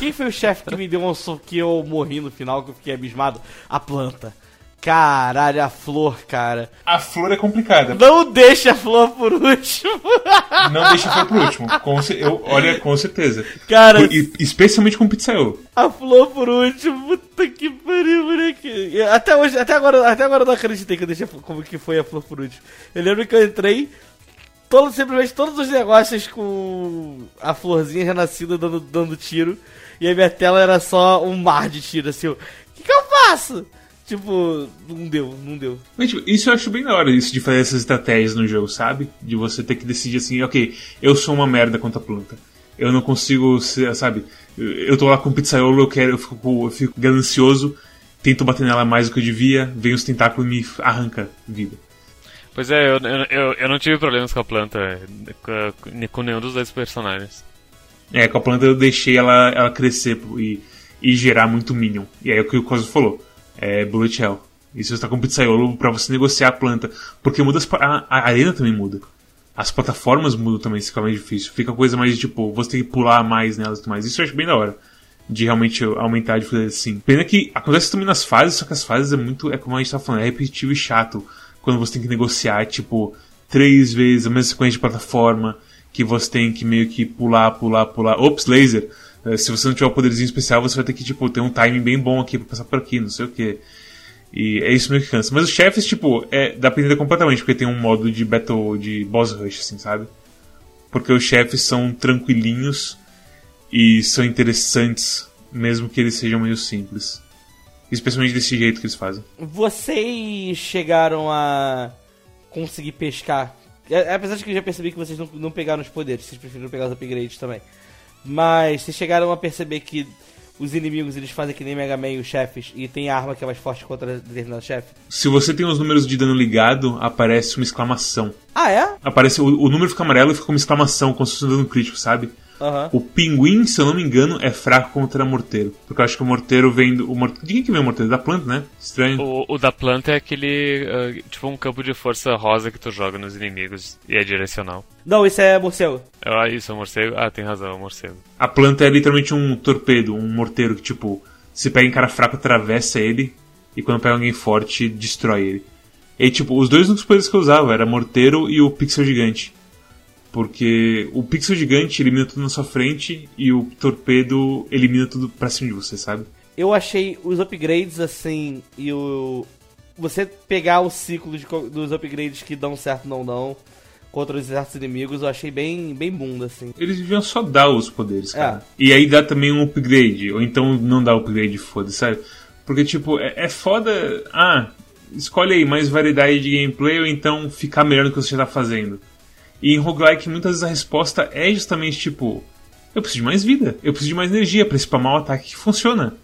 Quem foi o chefe que me deu um soco que eu morri no final, que eu fiquei abismado? A planta. Caralho, a flor, cara. A flor é complicada. Não deixa a flor por último. Não deixa foi pro último. Com, eu, olha, com certeza. Cara, Por- e- especialmente com o pizzaiolo. a flor por último. Puta que pariu, moleque. Até hoje, até agora, até agora eu não acreditei que eu deixei a flor- como que foi a flor por último. Eu lembro que eu entrei, todo, simplesmente todos os negócios com a florzinha renascida dando, dando tiro. E a minha tela era só um mar de tiro, assim. O que, que eu faço? Tipo, não deu, não deu. Mas, tipo, isso eu acho bem da hora, isso de fazer essas estratégias no jogo, sabe? De você ter que decidir assim, ok, eu sou uma merda contra a planta. Eu não consigo, ser, sabe? Eu tô lá com o pizzaiolo, eu quero, eu fico, eu fico ganancioso, tento bater nela mais do que eu devia, vem os tentáculos e me arranca vida. Pois é, eu, eu, eu, eu não tive problemas com a planta, com, com nenhum dos dois personagens. É, com a planta eu deixei ela, ela crescer e, e gerar muito minion. E aí é o que o Cosmo falou, é Bullet Hell. E se você tá com pizzaiolo pra você negociar a planta, porque muda as, a, a arena também muda. As plataformas mudam também, fica mais difícil. Fica coisa mais tipo, você tem que pular mais nelas e tudo mais. Isso eu acho bem da hora. De realmente aumentar de fazer assim. Pena que acontece também nas fases, só que as fases é muito. É como a gente tá falando, é repetitivo e chato. Quando você tem que negociar, tipo, três vezes a mesma sequência de plataforma. Que você tem que meio que pular, pular, pular. Ops, laser. Eh, Se você não tiver o poderzinho especial, você vai ter que, tipo, ter um timing bem bom aqui pra passar por aqui, não sei o que. E é isso meio que cansa. Mas os chefes, tipo, é, dá pra entender completamente, porque tem um modo de battle, de boss rush, assim, sabe? Porque os chefes são tranquilinhos e são interessantes, mesmo que eles sejam meio simples. Especialmente desse jeito que eles fazem. Vocês chegaram a conseguir pescar. é, Apesar de que eu já percebi que vocês não, não pegaram os poderes, vocês preferiram pegar os upgrades também. Mas vocês chegaram a perceber que os inimigos eles fazem que nem Mega Man os chefes e tem arma que é mais forte contra determinado chefe. Se você tem os números de dano ligado, aparece uma exclamação. Ah, é? Aparece o, o número fica amarelo e fica uma exclamação, como se fosse um dano crítico, sabe? Aham. O pinguim, se eu não me engano, é fraco contra morteiro. Porque eu acho que o morteiro vem do. O mor... De quem que vem o morteiro? Da planta, né? Estranho. O, o da planta é aquele. ah, tipo um campo de força rosa que tu joga nos inimigos e é direcional. Não, esse é morcego. Ah, isso, é morcego? Ah, tem razão, é morcego. A planta é literalmente um torpedo, um morteiro que, tipo, se pega em cara fraco, atravessa ele. E quando pega alguém forte, destrói ele. E tipo, os dois únicos poderes que eu usava era Morteiro e o Pixel Gigante. Porque o Pixel Gigante elimina tudo na sua frente e o Torpedo elimina tudo pra cima de você, sabe? Eu achei os upgrades assim e o. Você pegar o ciclo de dos upgrades que dão certo não dão contra os certos inimigos, eu achei bem, bem bunda, assim. Eles deviam só dar os poderes, cara. É. E aí dá também um upgrade, ou então não dá upgrade, foda-se, sabe? Porque, tipo, é, é foda. Ah, escolhe aí mais variedade de gameplay ou então ficar melhor no que você já tá fazendo. E em roguelike, muitas vezes a resposta é justamente tipo: eu preciso de mais vida, eu preciso de mais energia pra spamar o ataque que funciona.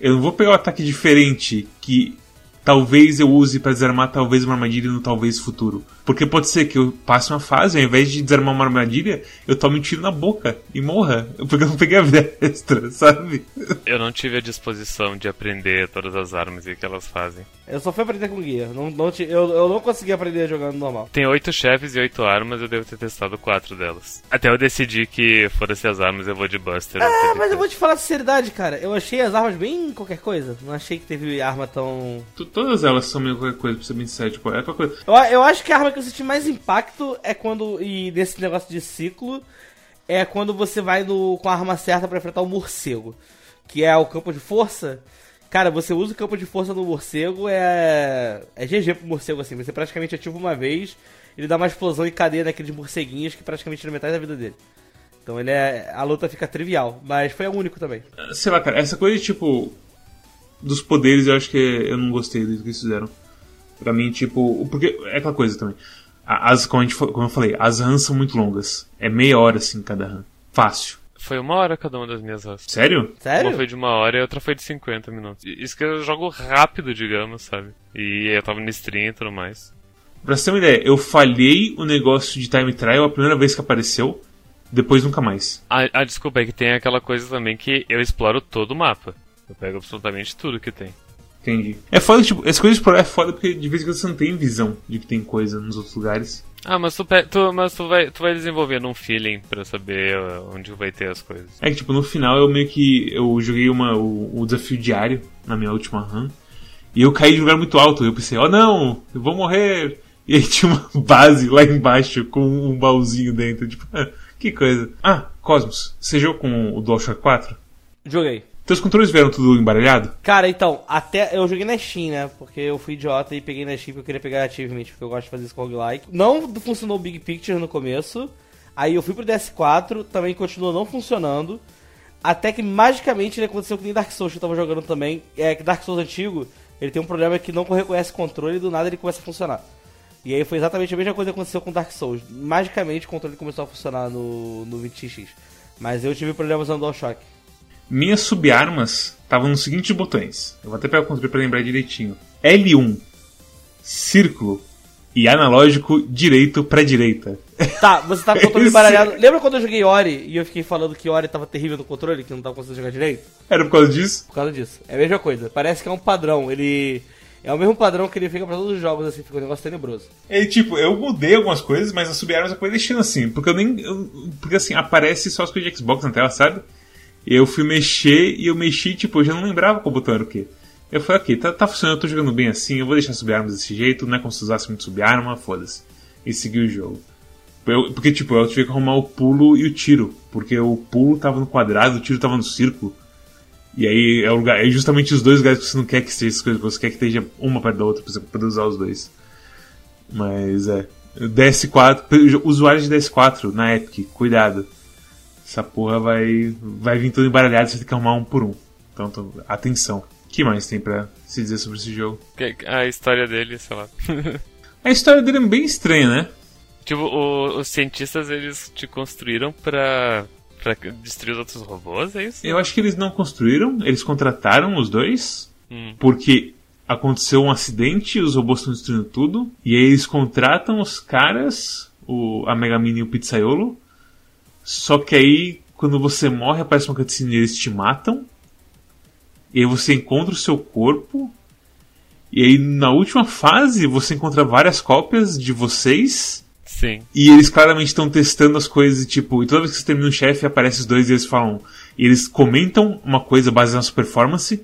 Eu não vou pegar um ataque diferente que talvez eu use pra desarmar talvez uma armadilha no talvez futuro. Porque pode ser que eu passe uma fase, ao invés de desarmar uma armadilha, eu tome um tiro na boca e morra. (laughs) Porque eu não peguei a vida (laughs) extra, sabe? Eu não tive a disposição de aprender todas as armas e o que elas fazem. Eu só fui aprender com guia. Não, não eu, eu não consegui aprender jogando normal. Tem oito chefes e oito armas, eu devo ter testado quatro delas. Até eu decidir que, foda-se as armas, eu vou de Buster. É, mas eu vou te falar a sinceridade, cara. Eu achei as armas bem qualquer coisa. Não achei que teve arma tão. T- Todas elas são meio qualquer coisa, pra ser bem sincero. Tipo, é qualquer coisa. Eu, eu acho que a arma que eu senti mais impacto é quando. E nesse negócio de ciclo. É quando você vai no, com a arma certa pra enfrentar o morcego. Que é o campo de força. Cara, você usa o campo de força no morcego, é. É GG pro morcego assim. Você praticamente ativa uma vez, ele dá uma explosão em cadeia naqueles morceguinhos que praticamente tira metade da vida dele. Então ele é. A luta fica trivial. Mas foi o único também. Sei lá, cara, essa coisa, tipo. Dos poderes, eu acho que eu não gostei do que eles fizeram. Pra mim, tipo. Porque é aquela coisa também. As, como, a gente, como eu falei, as runs são muito longas. É meia hora, assim, cada run. Fácil. Foi uma hora cada uma das minhas runs. Sério? Sério? Uma foi de uma hora e a outra foi de 50 minutos. Isso que eu jogo rápido, digamos, sabe? E eu tava no stream e tudo mais. Pra você ter uma ideia, eu falhei o negócio de time trial a primeira vez que apareceu, depois nunca mais. Ah, ah, desculpa, é que tem aquela coisa também que eu exploro todo o mapa. Eu pego absolutamente tudo que tem. Entendi. É foda, tipo, essa coisa de explorar é foda porque de vez em quando você não tem visão de que tem coisa nos outros lugares. Ah, mas tu, tu- mas tu vai, tu vai desenvolvendo um feeling pra saber uh, onde vai ter as coisas. É que, tipo, no final eu meio que. Eu joguei uma, o, o desafio diário na minha última run. E eu caí de um lugar muito alto. Eu pensei, oh não, eu vou morrer. E aí (laughs) tinha uma base lá embaixo com um baúzinho dentro. Tipo, ah, que coisa. Ah, Cosmos, você jogou com o DualShock 4? Joguei. Teus controles vieram tudo embaralhado? Cara, então, até eu joguei na Steam, né? Porque eu fui idiota e peguei na Steam porque eu queria pegar achievement, porque eu gosto de fazer isso com roguelike. Não funcionou o Big Picture no começo. Aí eu fui pro DS4, também continuou não funcionando. Até que magicamente ele aconteceu com nem Dark Souls que eu tava jogando também. É que Dark Souls antigo, ele tem um problema que não reconhece controle e do nada ele começa a funcionar. E aí foi exatamente a mesma coisa que aconteceu com Dark Souls. Magicamente o controle começou a funcionar no, no 20x. Mas eu tive problemas no DualShock. Minhas subarmas estavam nos seguintes botões. Eu vou até pegar o controle pra lembrar direitinho. L1, círculo e analógico direito pra direita. Tá, você tá com o controle (laughs) Esse- embaralhado. Lembra quando eu joguei Ori e eu fiquei falando que Ori tava terrível no controle, que não tava conseguindo jogar direito? Era por causa disso? Por causa disso. É a mesma coisa. Parece que é um padrão. Ele. É o mesmo padrão que ele fica pra todos os jogos, assim, fica um negócio tenebroso. É tipo, eu mudei algumas coisas, mas as subarmas eu fui deixando assim. Porque eu nem. eu- porque assim, aparece só as coisas de Xbox na tela, sabe? Eu fui mexer e eu mexi, tipo, eu já não lembrava qual botão era o quê. Eu falei, ok, tá, tá funcionando, eu tô jogando bem assim, eu vou deixar subarmas desse jeito, não é como se usasse muito subarma, foda-se. E segui o jogo. Eu- porque, tipo, eu tive que arrumar o pulo e o tiro. Porque o pulo tava no quadrado, o tiro tava no círculo. E aí é, o lugar, é justamente os dois lugares que você não quer que esteja essas coisas, você quer que esteja uma perto da outra, pra você poder usar os dois. Mas é. DS4, usuários de DS4 na Epic, cuidado. Essa porra vai, vai vir tudo embaralhado, você tem que arrumar um por um. Então, atenção. O que mais tem pra se dizer sobre esse jogo? A história dele, sei lá. (laughs) A história dele é bem estranha, né? tipo, o- os cientistas eles te construíram pra, pra destruir os outros robôs, é isso? Eu acho que eles não construíram, eles contrataram os dois, Hum. porque aconteceu um acidente, os robôs estão destruindo tudo, e aí eles contratam os caras, o, a Megamine e o Pizzaiolo, só que aí, quando você morre, aparece uma cutscene e eles te matam, e aí você encontra o seu corpo, e aí na última fase você encontra várias cópias de vocês, Sim. e eles claramente estão testando as coisas, tipo, e toda vez que você termina um chefe, aparece os dois e eles falam. E eles comentam uma coisa baseada na sua performance,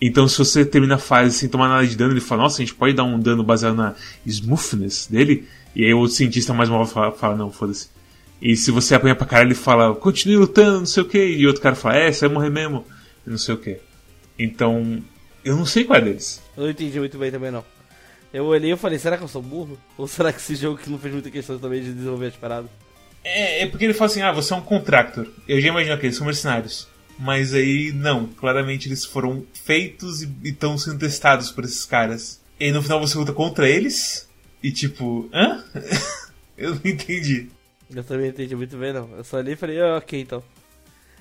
Então, se você termina a fase sem tomar nada de dano, ele fala: Nossa, a gente pode dar um dano baseado na smoothness dele. E aí o cientista mais mal fala, fala Não, foda-se. E se você apanha pra caralho, ele fala: Continue lutando, não sei o que. E outro cara fala: É, você vai morrer mesmo. Não sei o que. Então, eu não sei qual é deles. Eu não entendi muito bem também, não. Eu olhei e falei, será que eu sou burro? Ou será que esse jogo que não fez muita questão também de desenvolver as paradas? É, é porque ele fala assim: Ah, você é um contractor. Eu já imagino que eles são mercenários. Mas aí, não. Claramente eles foram feitos e estão sendo testados por esses caras. E no final você luta contra eles. E tipo, hã? (laughs) eu não entendi. Eu também não entendi muito bem, não. Eu só olhei e falei, ah, ok, então.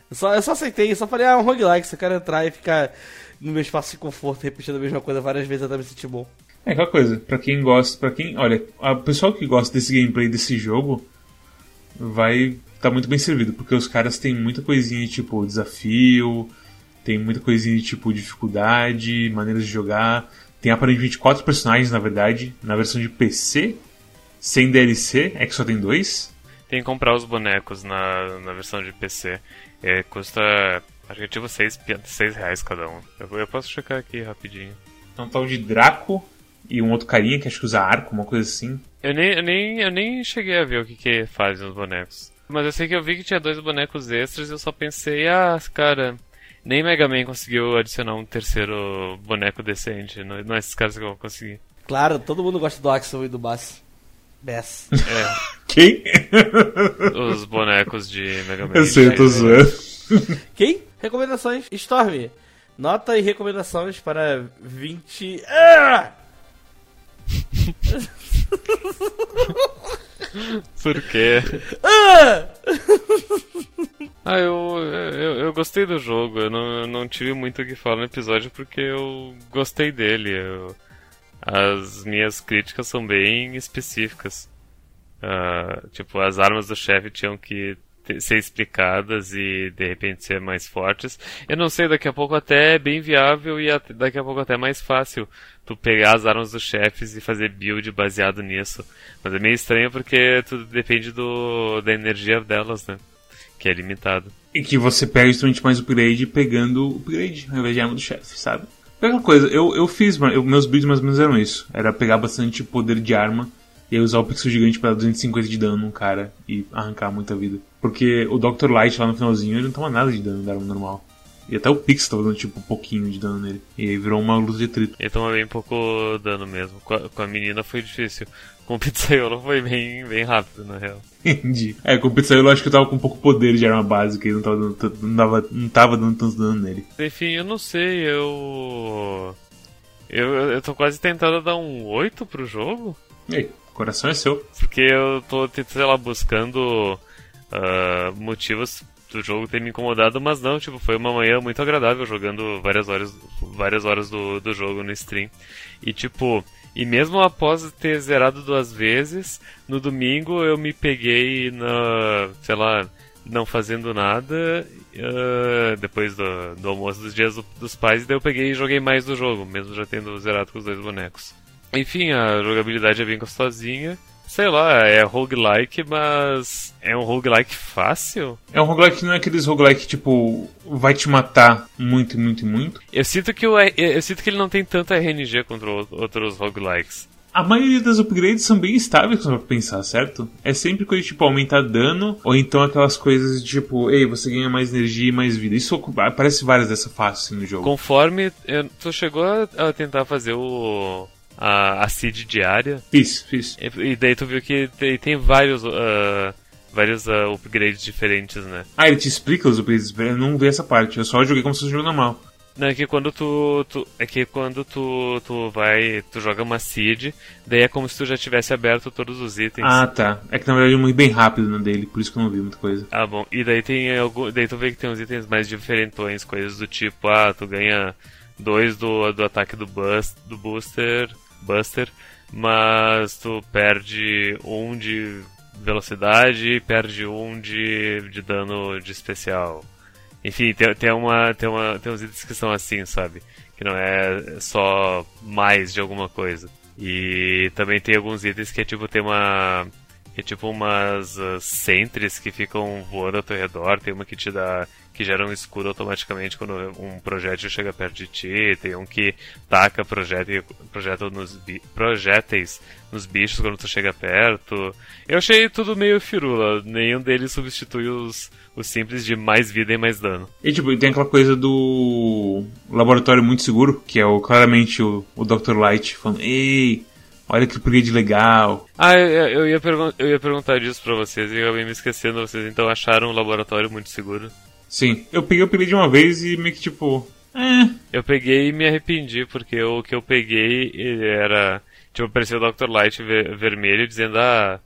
Eu só, eu só aceitei, eu só falei, ah, um roguelike, você quer entrar e ficar no meu espaço de conforto, repetindo a mesma coisa várias vezes até me sentir bom. É aquela coisa, pra quem gosta, para quem. Olha, o pessoal que gosta desse gameplay desse jogo vai tá muito bem servido, porque os caras têm muita coisinha de tipo desafio, tem muita coisinha de tipo dificuldade, maneiras de jogar. Tem aparentemente quatro personagens, na verdade, na versão de PC, sem DLC, é que só tem dois. Tem que comprar os bonecos na, na versão de PC. É, custa, acho que é tipo 6, seis reais cada um. Eu, eu posso checar aqui rapidinho. É um tal de Draco e um outro carinha que acho que usa arco, uma coisa assim. Eu nem, eu nem, eu nem cheguei a ver o que, que fazem os bonecos. Mas eu sei que eu vi que tinha dois bonecos extras e eu só pensei, ah, cara, nem Mega Man conseguiu adicionar um terceiro boneco decente. Não, não é esses caras que vão conseguir. Claro, todo mundo gosta do Axel e do Bass. Bass. É. Quem? Os bonecos de Mega Man. Eu sei, eu tô zoando. Quem? Recomendações. Storm. Nota e recomendações para 20. Ah! Por quê? Ah! Ah, eu, eu, eu gostei do jogo. Eu não, eu não tive muito o que falar no episódio porque eu gostei dele. Eu, as minhas críticas são bem específicas. Uh, tipo, as armas do chefe tinham que ser explicadas e de repente ser mais fortes. Eu não sei, daqui a pouco até é bem viável e até, daqui a pouco até é mais fácil tu pegar as armas dos chefes e fazer build baseado nisso. Mas é meio estranho porque tudo depende do, da energia delas, né? Que é limitado. E que você pega justamente mais upgrade pegando o upgrade ao invés de arma do chefe, sabe? Aquela coisa, eu, eu fiz, eu, meus builds mais ou menos eram isso. Era pegar bastante poder de arma e aí usar o pixel gigante para dar 250 de dano num cara e arrancar muita vida. Porque o Dr. Light lá no finalzinho ele não toma nada de dano da arma normal. E até o Pixel tava dando tipo um pouquinho de dano nele. E aí virou uma luta de trito. Ele toma bem pouco dano mesmo. Com a, com a menina foi difícil. Com o Pizzaiolo foi bem, bem rápido, na real. (laughs) Entendi. É, com o Pizzaiolo eu acho que eu tava com pouco poder de arma básica e não tava dando, não tava, não tava dando tanto dano nele. Enfim, eu não sei, eu. Eu, eu tô quase tentando dar um 8 pro jogo. Ei, coração é seu. Porque eu tô, sei lá, buscando uh, motivos do jogo ter me incomodado, mas não, tipo, foi uma manhã muito agradável jogando várias horas, várias horas do, do jogo no stream. E tipo, e mesmo após ter zerado duas vezes, no domingo eu me peguei na, sei lá, não fazendo nada, uh, depois do, do, almoço dos dias do, dos pais, e daí eu peguei e joguei mais do jogo, mesmo já tendo zerado com os dois bonecos. Enfim, a jogabilidade é bem gostosinha sei lá, é roguelike, mas é um roguelike fácil? É um roguelike que não é aqueles roguelike tipo vai te matar muito, muito, muito. Eu sinto que o, eu sinto que ele não tem tanta RNG contra outros roguelikes. A maioria das upgrades são bem estáveis pra pensar, certo? É sempre coisa tipo aumentar dano, ou então aquelas coisas de tipo, ei, você ganha mais energia e mais vida. Isso aparece várias dessa fácil assim, no jogo. Conforme. Tu chegou a tentar fazer o a, a seed diária. Fiz, fiz. E, e daí tu viu que tem, tem vários. Uh, vários uh, upgrades diferentes, né? Ah, ele te explica os upgrades? Eu não vi essa parte, eu só joguei como se fosse um jogo normal. Não, é que quando tu, tu, É que quando tu, tu vai. Tu joga uma seed, daí é como se tu já tivesse aberto todos os itens. Ah, tá. É que na verdade eu morri bem rápido no dele, por isso que eu não vi muita coisa. Ah, bom. E daí tem algum. Daí tu vê que tem uns itens mais diferentões, coisas do tipo, ah, tu ganha dois do, do ataque do, bust, do booster Buster, mas tu perde um de velocidade e perde um de, de dano de especial. Enfim, tem, tem, uma, tem, uma, tem uns itens que são assim, sabe? Que não é só mais de alguma coisa. E também tem alguns itens que é tipo, tem uma. Que é tipo umas uh, sentries que ficam voando ao teu redor. Tem uma que te dá. Que gera um escudo automaticamente quando um projétil chega perto de ti, tem um que taca projétil, projétil nos bi- projéteis nos bichos quando tu chega perto. Eu achei tudo meio firula, nenhum deles substitui os, os simples de mais vida e mais dano. E tipo, tem aquela coisa do laboratório muito seguro, que é o, claramente o, o Dr. Light falando, ei, olha que upgrade legal. Ah, eu, eu ia eu ia perguntar disso pra vocês e eu acabei me esquecendo. Vocês então acharam um laboratório muito seguro? Sim, eu peguei o upgrade uma vez e meio que tipo, é, Eu peguei e me arrependi, porque o que eu peguei era. Tipo, apareceu o Dr. Light ve- vermelho dizendo, ah,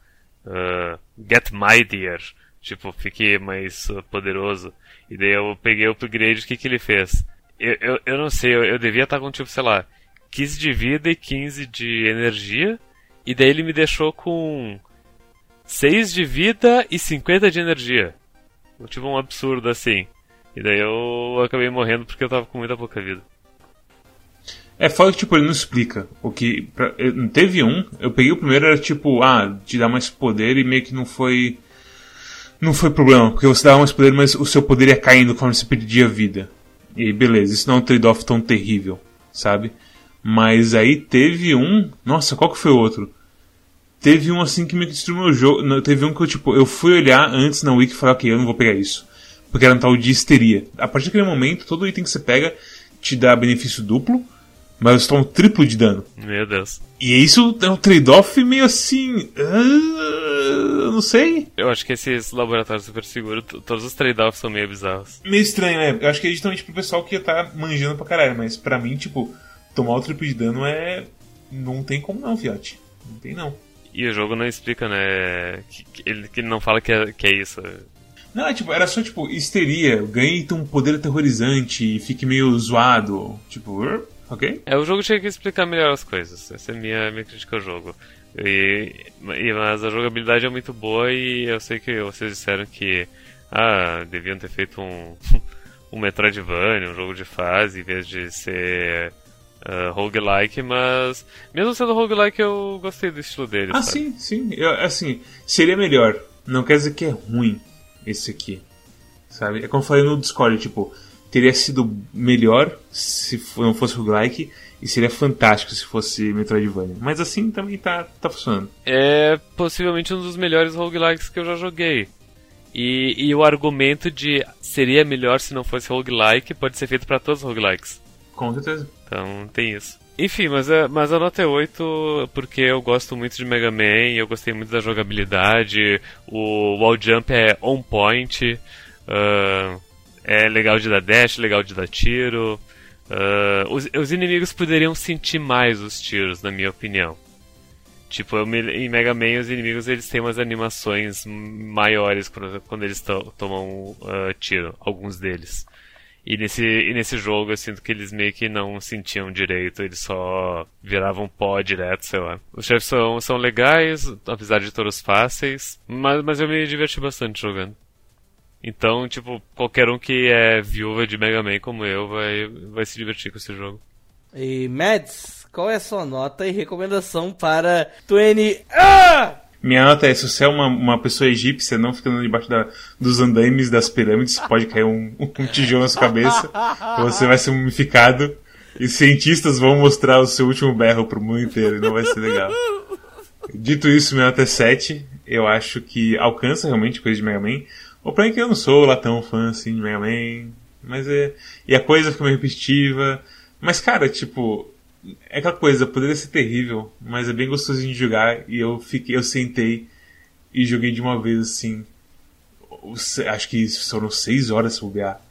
ah, get mightier. Tipo, fique mais ah, poderoso. E daí eu peguei o upgrade, o que, que ele fez? Eu, eu, eu não sei, eu, eu devia estar com tipo, sei lá, 15 de vida e 15 de energia. E daí ele me deixou com 6 de vida e 50 de energia. Tipo um absurdo assim. E daí eu acabei morrendo porque eu tava com muita pouca vida. É foda que, tipo, ele não explica. O que. pra- eu- teve um, eu peguei o primeiro, era tipo, ah, te dá mais poder e meio que não foi. Não foi problema, porque você dava mais poder, mas o seu poder ia caindo conforme você perdia vida. E beleza, isso não é um trade-off tão terrível, sabe? Mas aí teve um. Nossa, qual que foi o outro? Teve um assim que que destruiu meu jogo. não, Teve um que eu, tipo, eu fui olhar antes na Wiki e falei, ok, eu não vou pegar isso. Porque era um tal de histeria. A partir daquele momento, todo item que você pega te dá benefício duplo, mas você toma um triplo de dano. Meu Deus. E isso é um trade-off meio assim. ah, não sei. Eu acho que esses laboratórios super seguros, todos os trade-offs são meio bizarros. Meio estranho, né? Eu acho que é justamente pro pessoal que tá manjando pra caralho, mas pra mim, tipo, tomar o triplo de dano é. Não tem como não, fiote. Não tem não. E o jogo não explica, né? Que, que ele, que ele não fala que é, que é isso. Não, é, tipo, era só tipo, histeria, ganhe um poder aterrorizante e fique meio zoado. Tipo, "Er, ok? É, o jogo tinha que explicar melhor as coisas. Essa é a minha, minha crítica ao jogo. E, e- mas a jogabilidade é muito boa e eu sei que vocês disseram que ah, deviam ter feito um, (laughs) um Metroidvania, um jogo de fase, em vez de ser ah, roguelike, mas mesmo sendo roguelike eu gostei do estilo dele. Ah, sabe? sim, sim. Eu, assim, seria melhor. Não quer dizer que é ruim esse aqui. Sabe? É como eu falei no Discord, tipo, teria sido melhor se não fosse roguelike e seria fantástico se fosse Metroidvania. Mas assim também tá, tá funcionando. é possivelmente um dos melhores roguelikes que eu já joguei. E, e o argumento de seria melhor se não fosse roguelike pode ser feito para todos os roguelikes. Com certeza. Então tem isso. Enfim, mas a, mas a nota é 8 porque eu gosto muito de Mega Man, eu gostei muito da jogabilidade, o wall jump é on point, ah, é legal de dar dash, legal de dar tiro. ah, os, os inimigos poderiam sentir mais os tiros, na minha opinião. Tipo, eu em Mega Man os inimigos eles têm umas animações maiores quando, quando eles to- tomam ah, tiro, alguns deles. E nesse, e nesse jogo eu sinto que eles meio que não sentiam direito, eles só viravam pó direto, sei lá. Os chefes são, são legais, apesar de todos fáceis, mas, mas eu me diverti bastante jogando. Então, tipo, qualquer um que é viúva de Mega Man como eu vai, vai se divertir com esse jogo. E Mads, qual é a sua nota e recomendação para 20... Ah! Minha nota é, se você é uma, uma pessoa egípcia, não ficando debaixo da, dos andaimes das pirâmides, pode cair um, (laughs) um tijolo na sua cabeça, você vai ser mumificado, e cientistas vão mostrar o seu último berro pro mundo inteiro, e não vai ser legal. Dito isso, minha nota é 7, eu acho que alcança realmente coisa de Mega Man. O problema é que eu não sou lá tão fã assim de Mega Man, mas é... E a coisa fica meio repetitiva, mas cara, tipo, é aquela coisa, poderia ser terrível, mas é bem gostosinho de jogar e eu fiquei, eu sentei e joguei de uma vez assim. Acho que foram seis horas se bobear.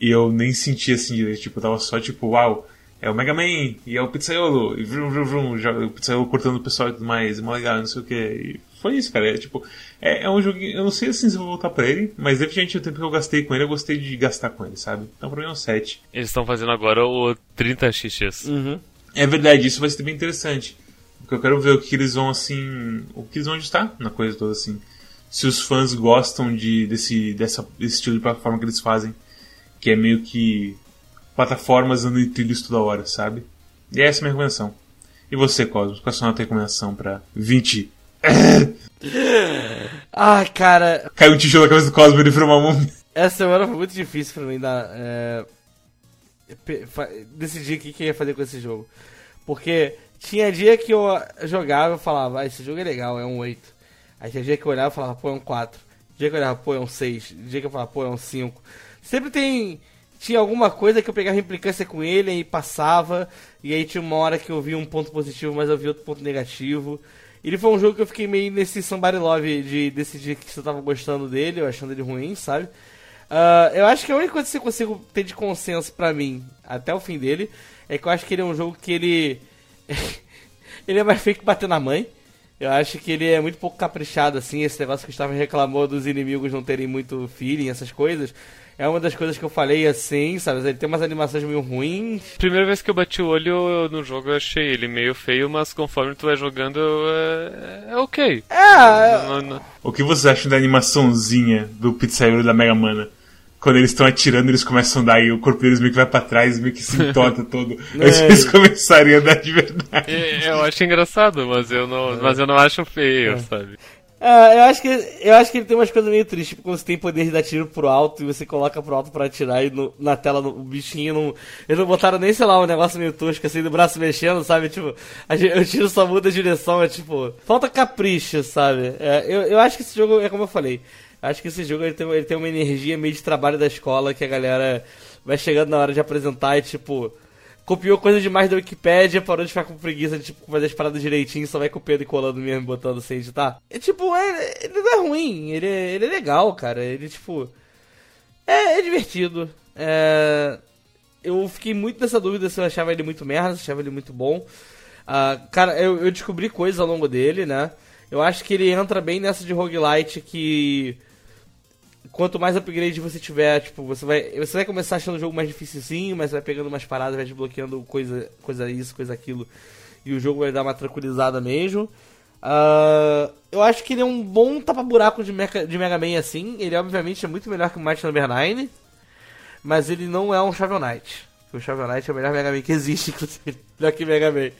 E eu nem senti assim direito, tipo, eu tava só tipo, uau, é o Mega Man, e é o Pizzaiolo, e vrum, vrum, vrum, já- o Pizzaiolo cortando o pessoal e tudo mais, é mó legal, não sei o que. E foi isso, cara. É tipo, é, é um joguinho, eu não sei assim se eu vou voltar pra ele, mas definitivamente o tempo que eu gastei com ele, eu gostei de gastar com ele, sabe? Então pra mim é um 7. Eles estão fazendo agora o 30xx. Uhum. É verdade, isso vai ser bem interessante. Porque eu quero ver o que eles vão assim. O que eles vão ajustar na coisa toda assim. Se os fãs gostam de, desse, dessa, desse estilo de plataforma que eles fazem. Que é meio que plataformas andando em trilhos toda hora, sabe? E essa é a minha recomendação. E você, Cosmos, qual é a sua recomendação pra 20? (laughs) Ah, cara, Caiu um tijolo na cabeça do Cosmos e ele virou uma múmia. Essa semana foi muito difícil pra mim dar, é, decidir o que, que eu ia fazer com esse jogo. Porque tinha dia que eu jogava e falava, ah, esse jogo é legal, é um 8. Aí tinha dia que eu olhava e falava, pô, é um 4. Dia que eu olhava, pô, é um 6. Dia que eu falava, pô, é um 5. Sempre tem. Tinha alguma coisa que eu pegava implicância com ele e passava. E aí tinha uma hora que eu vi um ponto positivo, mas eu vi outro ponto negativo. Ele foi um jogo que eu fiquei meio nesse somebody love de decidir que você tava gostando dele, ou achando ele ruim, sabe? Ah, eu acho que a única coisa que eu consigo ter de consenso pra mim, até o fim dele, é que eu acho que ele é um jogo que ele. (laughs) ele é mais feio que bater na mãe. Eu acho que ele é muito pouco caprichado, assim. Esse negócio que o Gustavo reclamou dos inimigos não terem muito feeling, essas coisas. É uma das coisas que eu falei assim, sabe? Ele tem umas animações meio ruins. Primeira vez que eu bati o olho no jogo, eu achei ele meio feio, mas conforme tu vai jogando, é, é ok. É, Não- não- O que vocês acham da animaçãozinha do pizzaiolo da Mega Mana? Quando eles estão atirando, eles começam a andar e o corpo deles meio que vai pra trás, meio que se (laughs) entorta todo. Aí se eles começarem a andar de verdade. É, Eu acho engraçado, mas eu não, mas eu não acho feio, sabe? É, eu acho que eu acho que ele tem umas coisas meio tristes, tipo, quando você tem poder de dar tiro pro alto e você coloca pro alto pra atirar e no- na tela no- o bichinho não. Eles não botaram nem, sei lá, um negócio meio tosco assim do braço mexendo, sabe? Tipo, a o tiro só muda a direção, é tipo. Falta capricho, sabe? É, eu, eu acho que esse jogo, é como eu falei, acho que esse jogo ele tem, ele tem uma energia meio de trabalho da escola que a galera vai chegando na hora de apresentar e tipo. Copiou coisa demais da Wikipédia, parou de ficar com preguiça de tipo, fazer as paradas direitinho, só vai copiando e colando mesmo, botando sem editar. É tipo, é, ele não é ruim, ele é, ele é legal, cara. Ele, tipo. É, é divertido. É, eu fiquei muito nessa dúvida se eu achava ele muito merda, se eu achava ele muito bom. Ah, cara, eu, eu descobri coisas ao longo dele, né? Eu acho que ele entra bem nessa de roguelite que. Quanto mais upgrade você tiver, tipo, você vai, você vai começar achando o jogo mais dificilzinho, mas vai pegando umas paradas, vai desbloqueando coisa, coisa isso, coisa aquilo, e o jogo vai dar uma tranquilizada mesmo. Ah, eu acho que ele é um bom tapa-buraco de, de Mega Man assim. Ele, obviamente, é muito melhor que o Might Number 9, mas ele não é um Shovel Knight. O Shovel Knight é o melhor Mega Man que existe, (laughs) inclusive, melhor que Mega Man.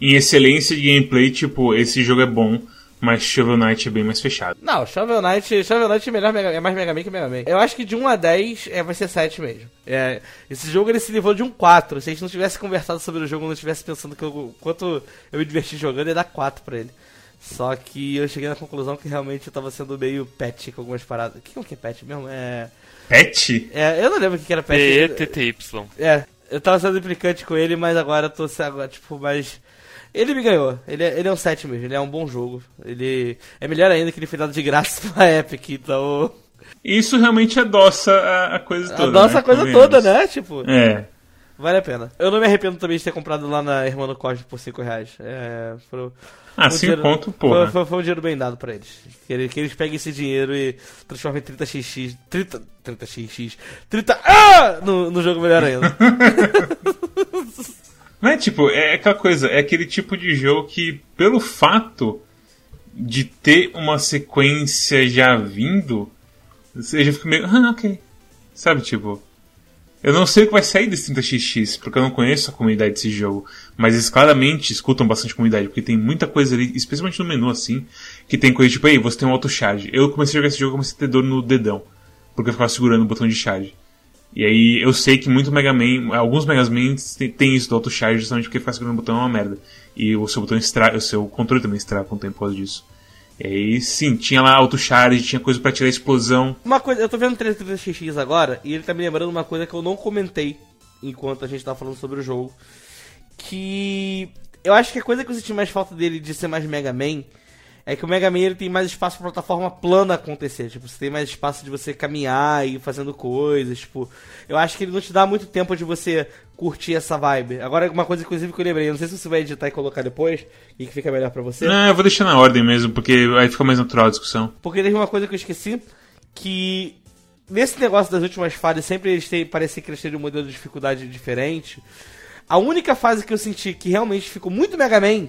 Em excelência de gameplay, tipo, esse jogo é bom, mas Shovel Knight é bem mais fechado. Não, Shovel Knight, Shovel Knight é, melhor, é mais Mega Man que Mega Man. Eu acho que de 1 a 10 é, vai ser 7 mesmo. É, esse jogo ele se livrou de um 4. Se a gente não tivesse conversado sobre o jogo, não tivesse pensando que eu, quanto eu me diverti jogando, ia dar 4 pra ele. Só que eu cheguei na conclusão que realmente eu tava sendo meio pet com algumas paradas. O que é o que é pet mesmo? É. Pet? é eu não lembro o que era pet. P-E-T-T-Y. É, eu tava sendo implicante com ele, mas agora eu tô se- agora, tipo, mais. Ele me ganhou. Ele é, ele é um 7 mesmo, ele é um bom jogo. Ele é melhor ainda que ele foi dado de graça (laughs) pra Epic, então. Isso realmente adoça a, a coisa toda. A nossa né? coisa Convenhamos. toda, né? Tipo, É. vale a pena. Eu não me arrependo também de ter comprado lá na do Cosme por 5 reais. É. Foi, Ah, foi um 5 dinheiro- conto, Foi, porra. foi, foi um dinheiro bem dado pra eles. Que, eles. que eles peguem esse dinheiro e transformem em 30xx. 30. 30xx. 30. Ah! No, no jogo melhor ainda. (laughs) Não é tipo, é aquela coisa, é aquele tipo de jogo que, pelo fato de ter uma sequência já vindo, você já fica meio, ah, ok. Sabe, tipo, eu não sei o que vai sair desse 30xx, porque eu não conheço a comunidade desse jogo, mas eles claramente escutam bastante comunidade, porque tem muita coisa ali, especialmente no menu assim, que tem coisa tipo, ei, você tem um auto-charge. Eu comecei a jogar esse jogo comecei a ter dor no dedão, porque eu ficava segurando o botão de charge. E aí eu sei que muito Mega Man, alguns Mega Man tem, isso do auto charge justamente porque ficar segurando o botão é uma merda. E o seu botão estraga, o seu controle também estraga com o tempo por causa disso. E aí sim, tinha lá auto charge, tinha coisa pra tirar explosão. Uma coisa, eu tô vendo o 330XX agora e ele tá me lembrando uma coisa que eu não comentei enquanto a gente tava falando sobre o jogo. Que eu acho que a coisa que eu senti mais falta dele de ser mais Mega Man é que o Mega Man ele tem mais espaço pra plataforma plana acontecer. Tipo, você tem mais espaço de você caminhar e ir fazendo coisas. Tipo, eu acho que ele não te dá muito tempo de você curtir essa vibe. Agora, uma coisa inclusive que eu lembrei, não sei se você vai editar e colocar depois, e que fica melhor pra você. Não, eu vou deixar na ordem mesmo, porque aí fica mais natural a discussão. Porque teve uma coisa que eu esqueci, que nesse negócio das últimas fases, sempre eles têm, parecia que eles teriam um modelo de dificuldade diferente. A única fase que eu senti que realmente ficou muito Mega Man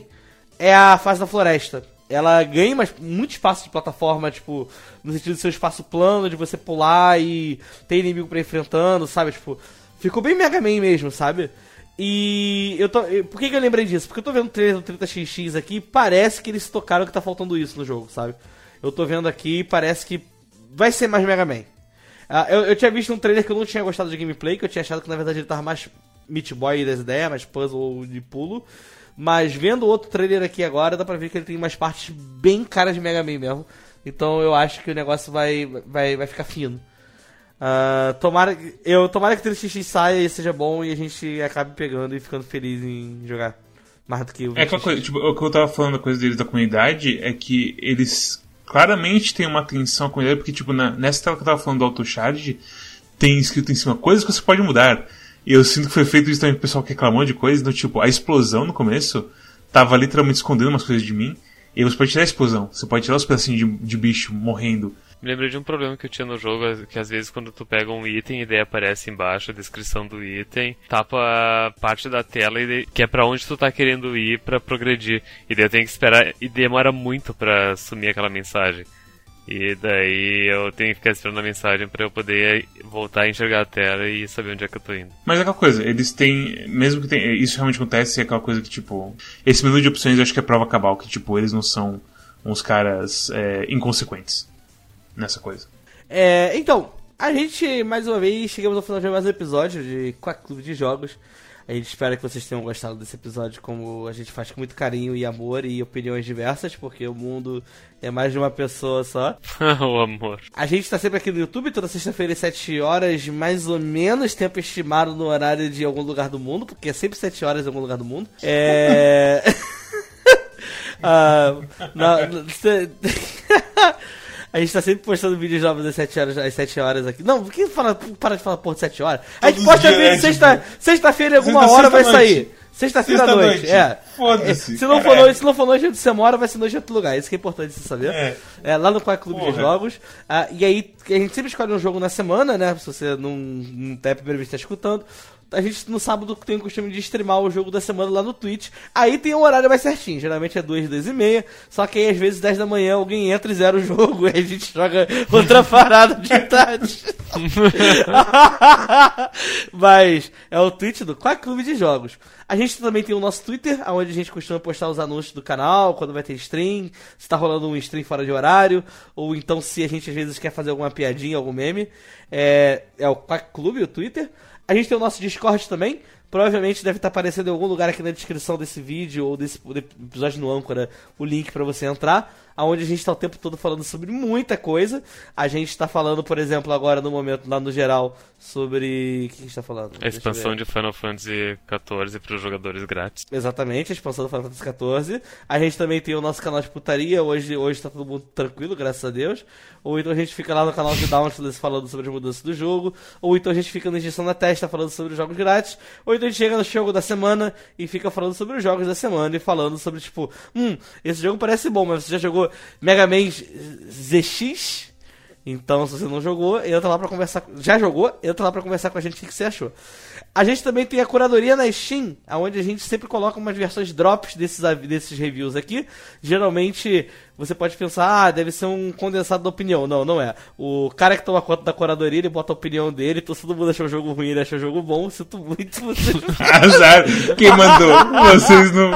é a fase da floresta. Ela ganha mais, muito espaço de plataforma, tipo, no sentido de ser um espaço plano, de você pular e ter inimigo pra enfrentando, sabe? Tipo, ficou bem Mega Man mesmo, sabe? E eu tô. Por que, que eu lembrei disso? Porque eu tô vendo o trailer do 30XX aqui parece que eles tocaram que tá faltando isso no jogo, sabe? Eu tô vendo aqui e parece que vai ser mais Mega Man. Ah, eu, eu tinha visto um trailer que eu não tinha gostado de gameplay, que eu tinha achado que na verdade ele tava mais Meat Boy das ideias, mais puzzle de pulo. Mas vendo o outro trailer aqui agora, dá pra ver que ele tem umas partes bem caras de Mega Man mesmo. Então eu acho que o negócio vai, vai, vai ficar fino. Ah, tomara, eu, tomara que o 3x saia e seja bom e a gente acabe pegando e ficando feliz em jogar. Mais do que o É aquela 20x. coisa, tipo, o que eu tava falando, a coisa deles da comunidade, é que eles claramente têm uma atenção à comunidade, porque, tipo, na, nessa tela que eu tava falando do AutoCharge, tem escrito em cima coisas que você pode mudar. E eu sinto que foi feito isso também pro pessoal que reclamou de coisas, então, tipo, a explosão no começo tava literalmente escondendo umas coisas de mim, e você pode tirar a explosão, você pode tirar os pedacinhos de, de bicho morrendo. Me lembrei de um problema que eu tinha no jogo, que às vezes quando tu pega um item e daí aparece embaixo a descrição do item, tapa parte da tela e que é pra onde tu tá querendo ir pra progredir. E daí eu tenho que esperar e demora muito pra sumir aquela mensagem. E daí eu tenho que ficar esperando a mensagem pra eu poder voltar a enxergar a tela e saber onde é que eu tô indo. Mas é aquela coisa, eles têm. Mesmo que tem, isso realmente acontece, é aquela coisa que, tipo. Esse menu de opções eu acho que é prova cabal, que, tipo, eles não são uns caras é, inconsequentes nessa coisa. É, então, a gente, mais uma vez, chegamos ao final de mais um episódio de Quack Clube de Jogos. A gente espera que vocês tenham gostado desse episódio, como a gente faz com muito carinho e amor e opiniões diversas, porque o mundo é mais de uma pessoa só. (laughs) o amor. A gente tá sempre aqui no YouTube, toda sexta-feira às 7 horas, mais ou menos, tempo estimado no horário de algum lugar do mundo, porque é sempre 7 horas em algum lugar do mundo. É. (laughs) Ah, na- (laughs) A gente tá sempre postando vídeos novos às 7 horas, às 7 horas aqui. Não, por que fala, para de falar porra de 7 horas? A gente Todo posta vídeo é, sexta, tipo, sexta-feira, em alguma sexta- hora vai sexta-noite. sair. Sexta-feira à Sexta-noite. noite, é. Foda-se, Se não, for noite, se não for noite onde você mora, vai ser noite em outro lugar. Isso que é importante você saber. É. É, lá no Quack Clube de Porra. Jogos. Ah, e aí, a gente sempre escolhe um jogo na semana, né? Se você não, não tem a primeira vez que tá escutando. A gente no sábado tem o costume de streamar o jogo da semana lá no Twitch. Aí tem um horário mais certinho. Geralmente é 2, 2 e meia. Só que aí às vezes 10 da manhã alguém entra e zera o jogo. (laughs) E a gente joga outra (laughs) parada de tarde. (laughs) Mas é o Twitch do Quack Clube de Jogos. A gente também tem o nosso Twitter, onde a gente costuma postar os anúncios do canal, quando vai ter stream, se tá rolando um stream fora de horário, ou então se a gente às vezes quer fazer alguma piadinha, algum meme. É, é o Quack Clube, o Twitter. A gente tem o nosso Discord também. Provavelmente deve estar aparecendo em algum lugar aqui na descrição desse vídeo ou desse episódio no Âncora o link para você entrar. Onde a gente está o tempo todo falando sobre muita coisa. A gente está falando, por exemplo, agora no momento, lá no geral, sobre. O que a gente está falando? A expansão de Final Fantasy XIV para os jogadores grátis. Exatamente, a expansão do Final Fantasy XIV. A gente também tem o nosso canal de putaria. Hoje, hoje tá todo mundo tranquilo, graças a Deus. Ou então a gente fica lá no canal de Dauntless falando sobre as mudanças do jogo. Ou então a gente fica na injeção na testa falando sobre os jogos grátis. Ou então a gente chega no jogo da semana e fica falando sobre os jogos da semana e falando sobre, tipo, hum, esse jogo parece bom, mas você já jogou Mega Man ZX? Então, se você não jogou, entra lá pra conversar. Já jogou? Entra lá pra conversar com a gente o que que você achou. A gente também tem a curadoria na Steam, onde a gente sempre coloca umas versões drops desses, desses reviews aqui. Geralmente você pode pensar, ah, deve ser um condensado da opinião. Não, não é. O cara que toma conta da curadoria, ele bota a opinião dele, então se todo mundo achou o jogo ruim, ele achou o jogo bom. Sinto (laughs) muito você. (laughs) Azar. Quem mandou? Vocês não,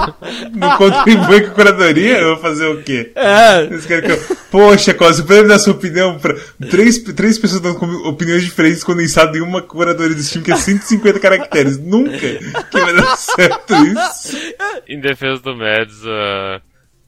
não contribuem com a curadoria? Eu vou fazer o quê? é. Vocês querem que eu... Poxa, Costa, você pode dar sua opinião pra três, três pessoas dando opiniões diferentes condensadas em uma curadoria do Steam que é 150 caracteres. Nunca que vai dar certo isso. Em defesa do Mads, ah,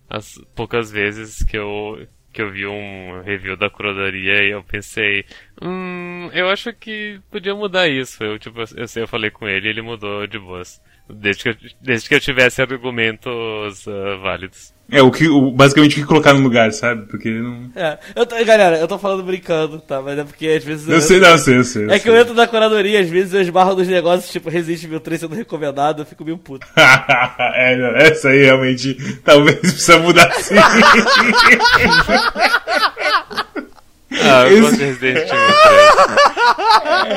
as poucas vezes que eu, que eu vi um review da curadoria e eu pensei, hum, eu acho que podia mudar isso. Eu, tipo, eu sei, eu falei com ele e ele mudou de boas. Desde que eu, desde que eu tivesse argumentos ah, válidos. É, o que, o, basicamente o que colocar no lugar, sabe? Porque não. É. Eu tô, galera, eu tô falando brincando, tá? Mas é porque às vezes. Eu sei, não, eu sei, eu sei. eu É que eu sei. entro na curadoria, às vezes eu esbarro nos negócios, tipo Resident Evil 3 sendo recomendado, eu fico meio puto. (laughs) é, não, essa aí realmente talvez precisa mudar sim. (laughs) Ah, eu gosto de Resident Evil 3.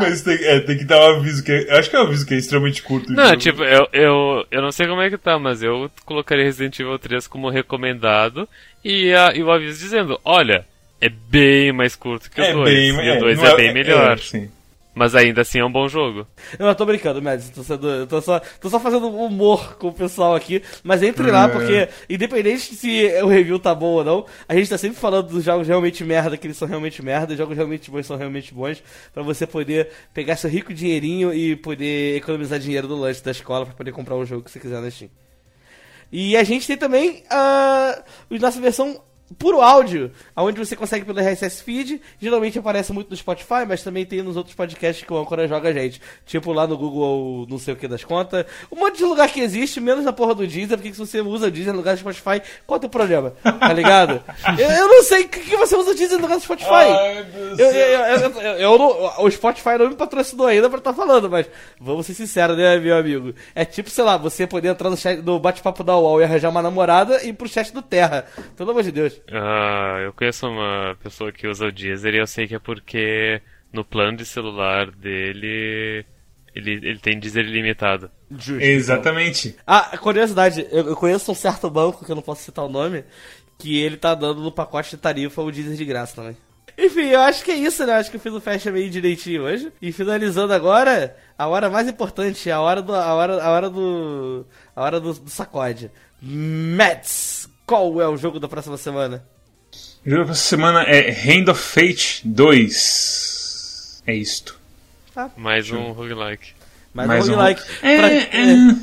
Mas tem, é, tem que dar um aviso que é, acho que é um aviso que é extremamente curto. Não, então- tipo, eu, eu, eu não sei como é que tá, mas eu colocaria Resident Evil 3 como recomendado e, a, e o aviso dizendo, olha, é bem mais curto que o 2, e o 2 não é, bem melhor. sim. Mas ainda assim é um bom jogo. Eu tô brincando, Mads. Tô, sendo, eu tô, só, tô só fazendo humor com o pessoal aqui. Mas entre lá, É. porque, independente se o review tá bom ou não, a gente tá sempre falando dos jogos realmente merda, que eles são realmente merda, e jogos realmente bons são realmente bons, pra você poder pegar seu rico dinheirinho e poder economizar dinheiro do lanche da escola pra poder comprar um jogo que você quiser na Steam. E a gente tem também a nossa versão puro áudio, onde você consegue pelo RSS Feed. Geralmente aparece muito no Spotify, mas também tem nos outros podcasts que o Ancora joga a gente. Tipo lá no Google, não sei o que das contas. Um monte de lugar que existe, menos na porra do Deezer, porque se você usa o Deezer no lugar do Spotify, qual é o teu problema? Tá ligado? (laughs) eu, eu não sei o que, que você usa o Deezer no lugar do Spotify. Ai, Eu, eu, eu, não- o Spotify não me patrocinou ainda pra estar falando, mas vamos ser sinceros, né, meu amigo? É tipo, sei lá, você poder entrar no, chat, no bate-papo da UOL e arranjar uma namorada e ir pro chat do Terra. Pelo amor de Deus. Ah, eu conheço uma pessoa que usa o Deezer e eu sei que é porque no plano de celular dele ele, ele tem Deezer ilimitado. Justo. Exatamente. Ah, curiosidade, eu, eu conheço um certo banco, que eu não posso citar o nome, que ele tá dando no pacote de tarifa o Deezer de graça também. Enfim, eu acho que é isso, né? Acho que eu fiz o fecha meio direitinho hoje. E finalizando agora, a hora mais importante, a hora do. a hora, a hora do. a hora do, do sacode. Mets! Qual é o jogo da próxima semana? O jogo dessa semana é Hand of Fate 2. É isto. Mais um roguelike. Mais, Mais um um roguelike. É, pra, é.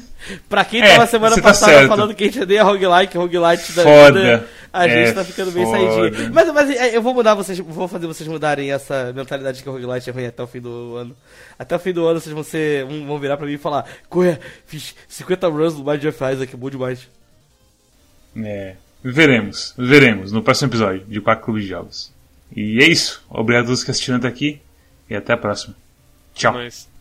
pra quem É, tava semana você tá passada certo. falando que a gente odeia roguelike, roguelite da Foda. vida, a gente É tá ficando bem saidinho. Mas, mas é, eu vou mudar vocês, vou fazer vocês mudarem essa mentalidade de que o roguelite é ruim até o fim do ano. Até o fim do ano vocês vão ser, vão vão virar pra mim e falar, Corre, fiz 50 runs no Mind of Isaac, bom demais. É. Veremos, veremos no próximo episódio de Quack Clube de Jogos. E é isso. Obrigado a todos que assistiram até aqui e até a próxima. Tchau. Mas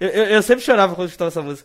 eu, eu, eu sempre chorava quando escutava essa música.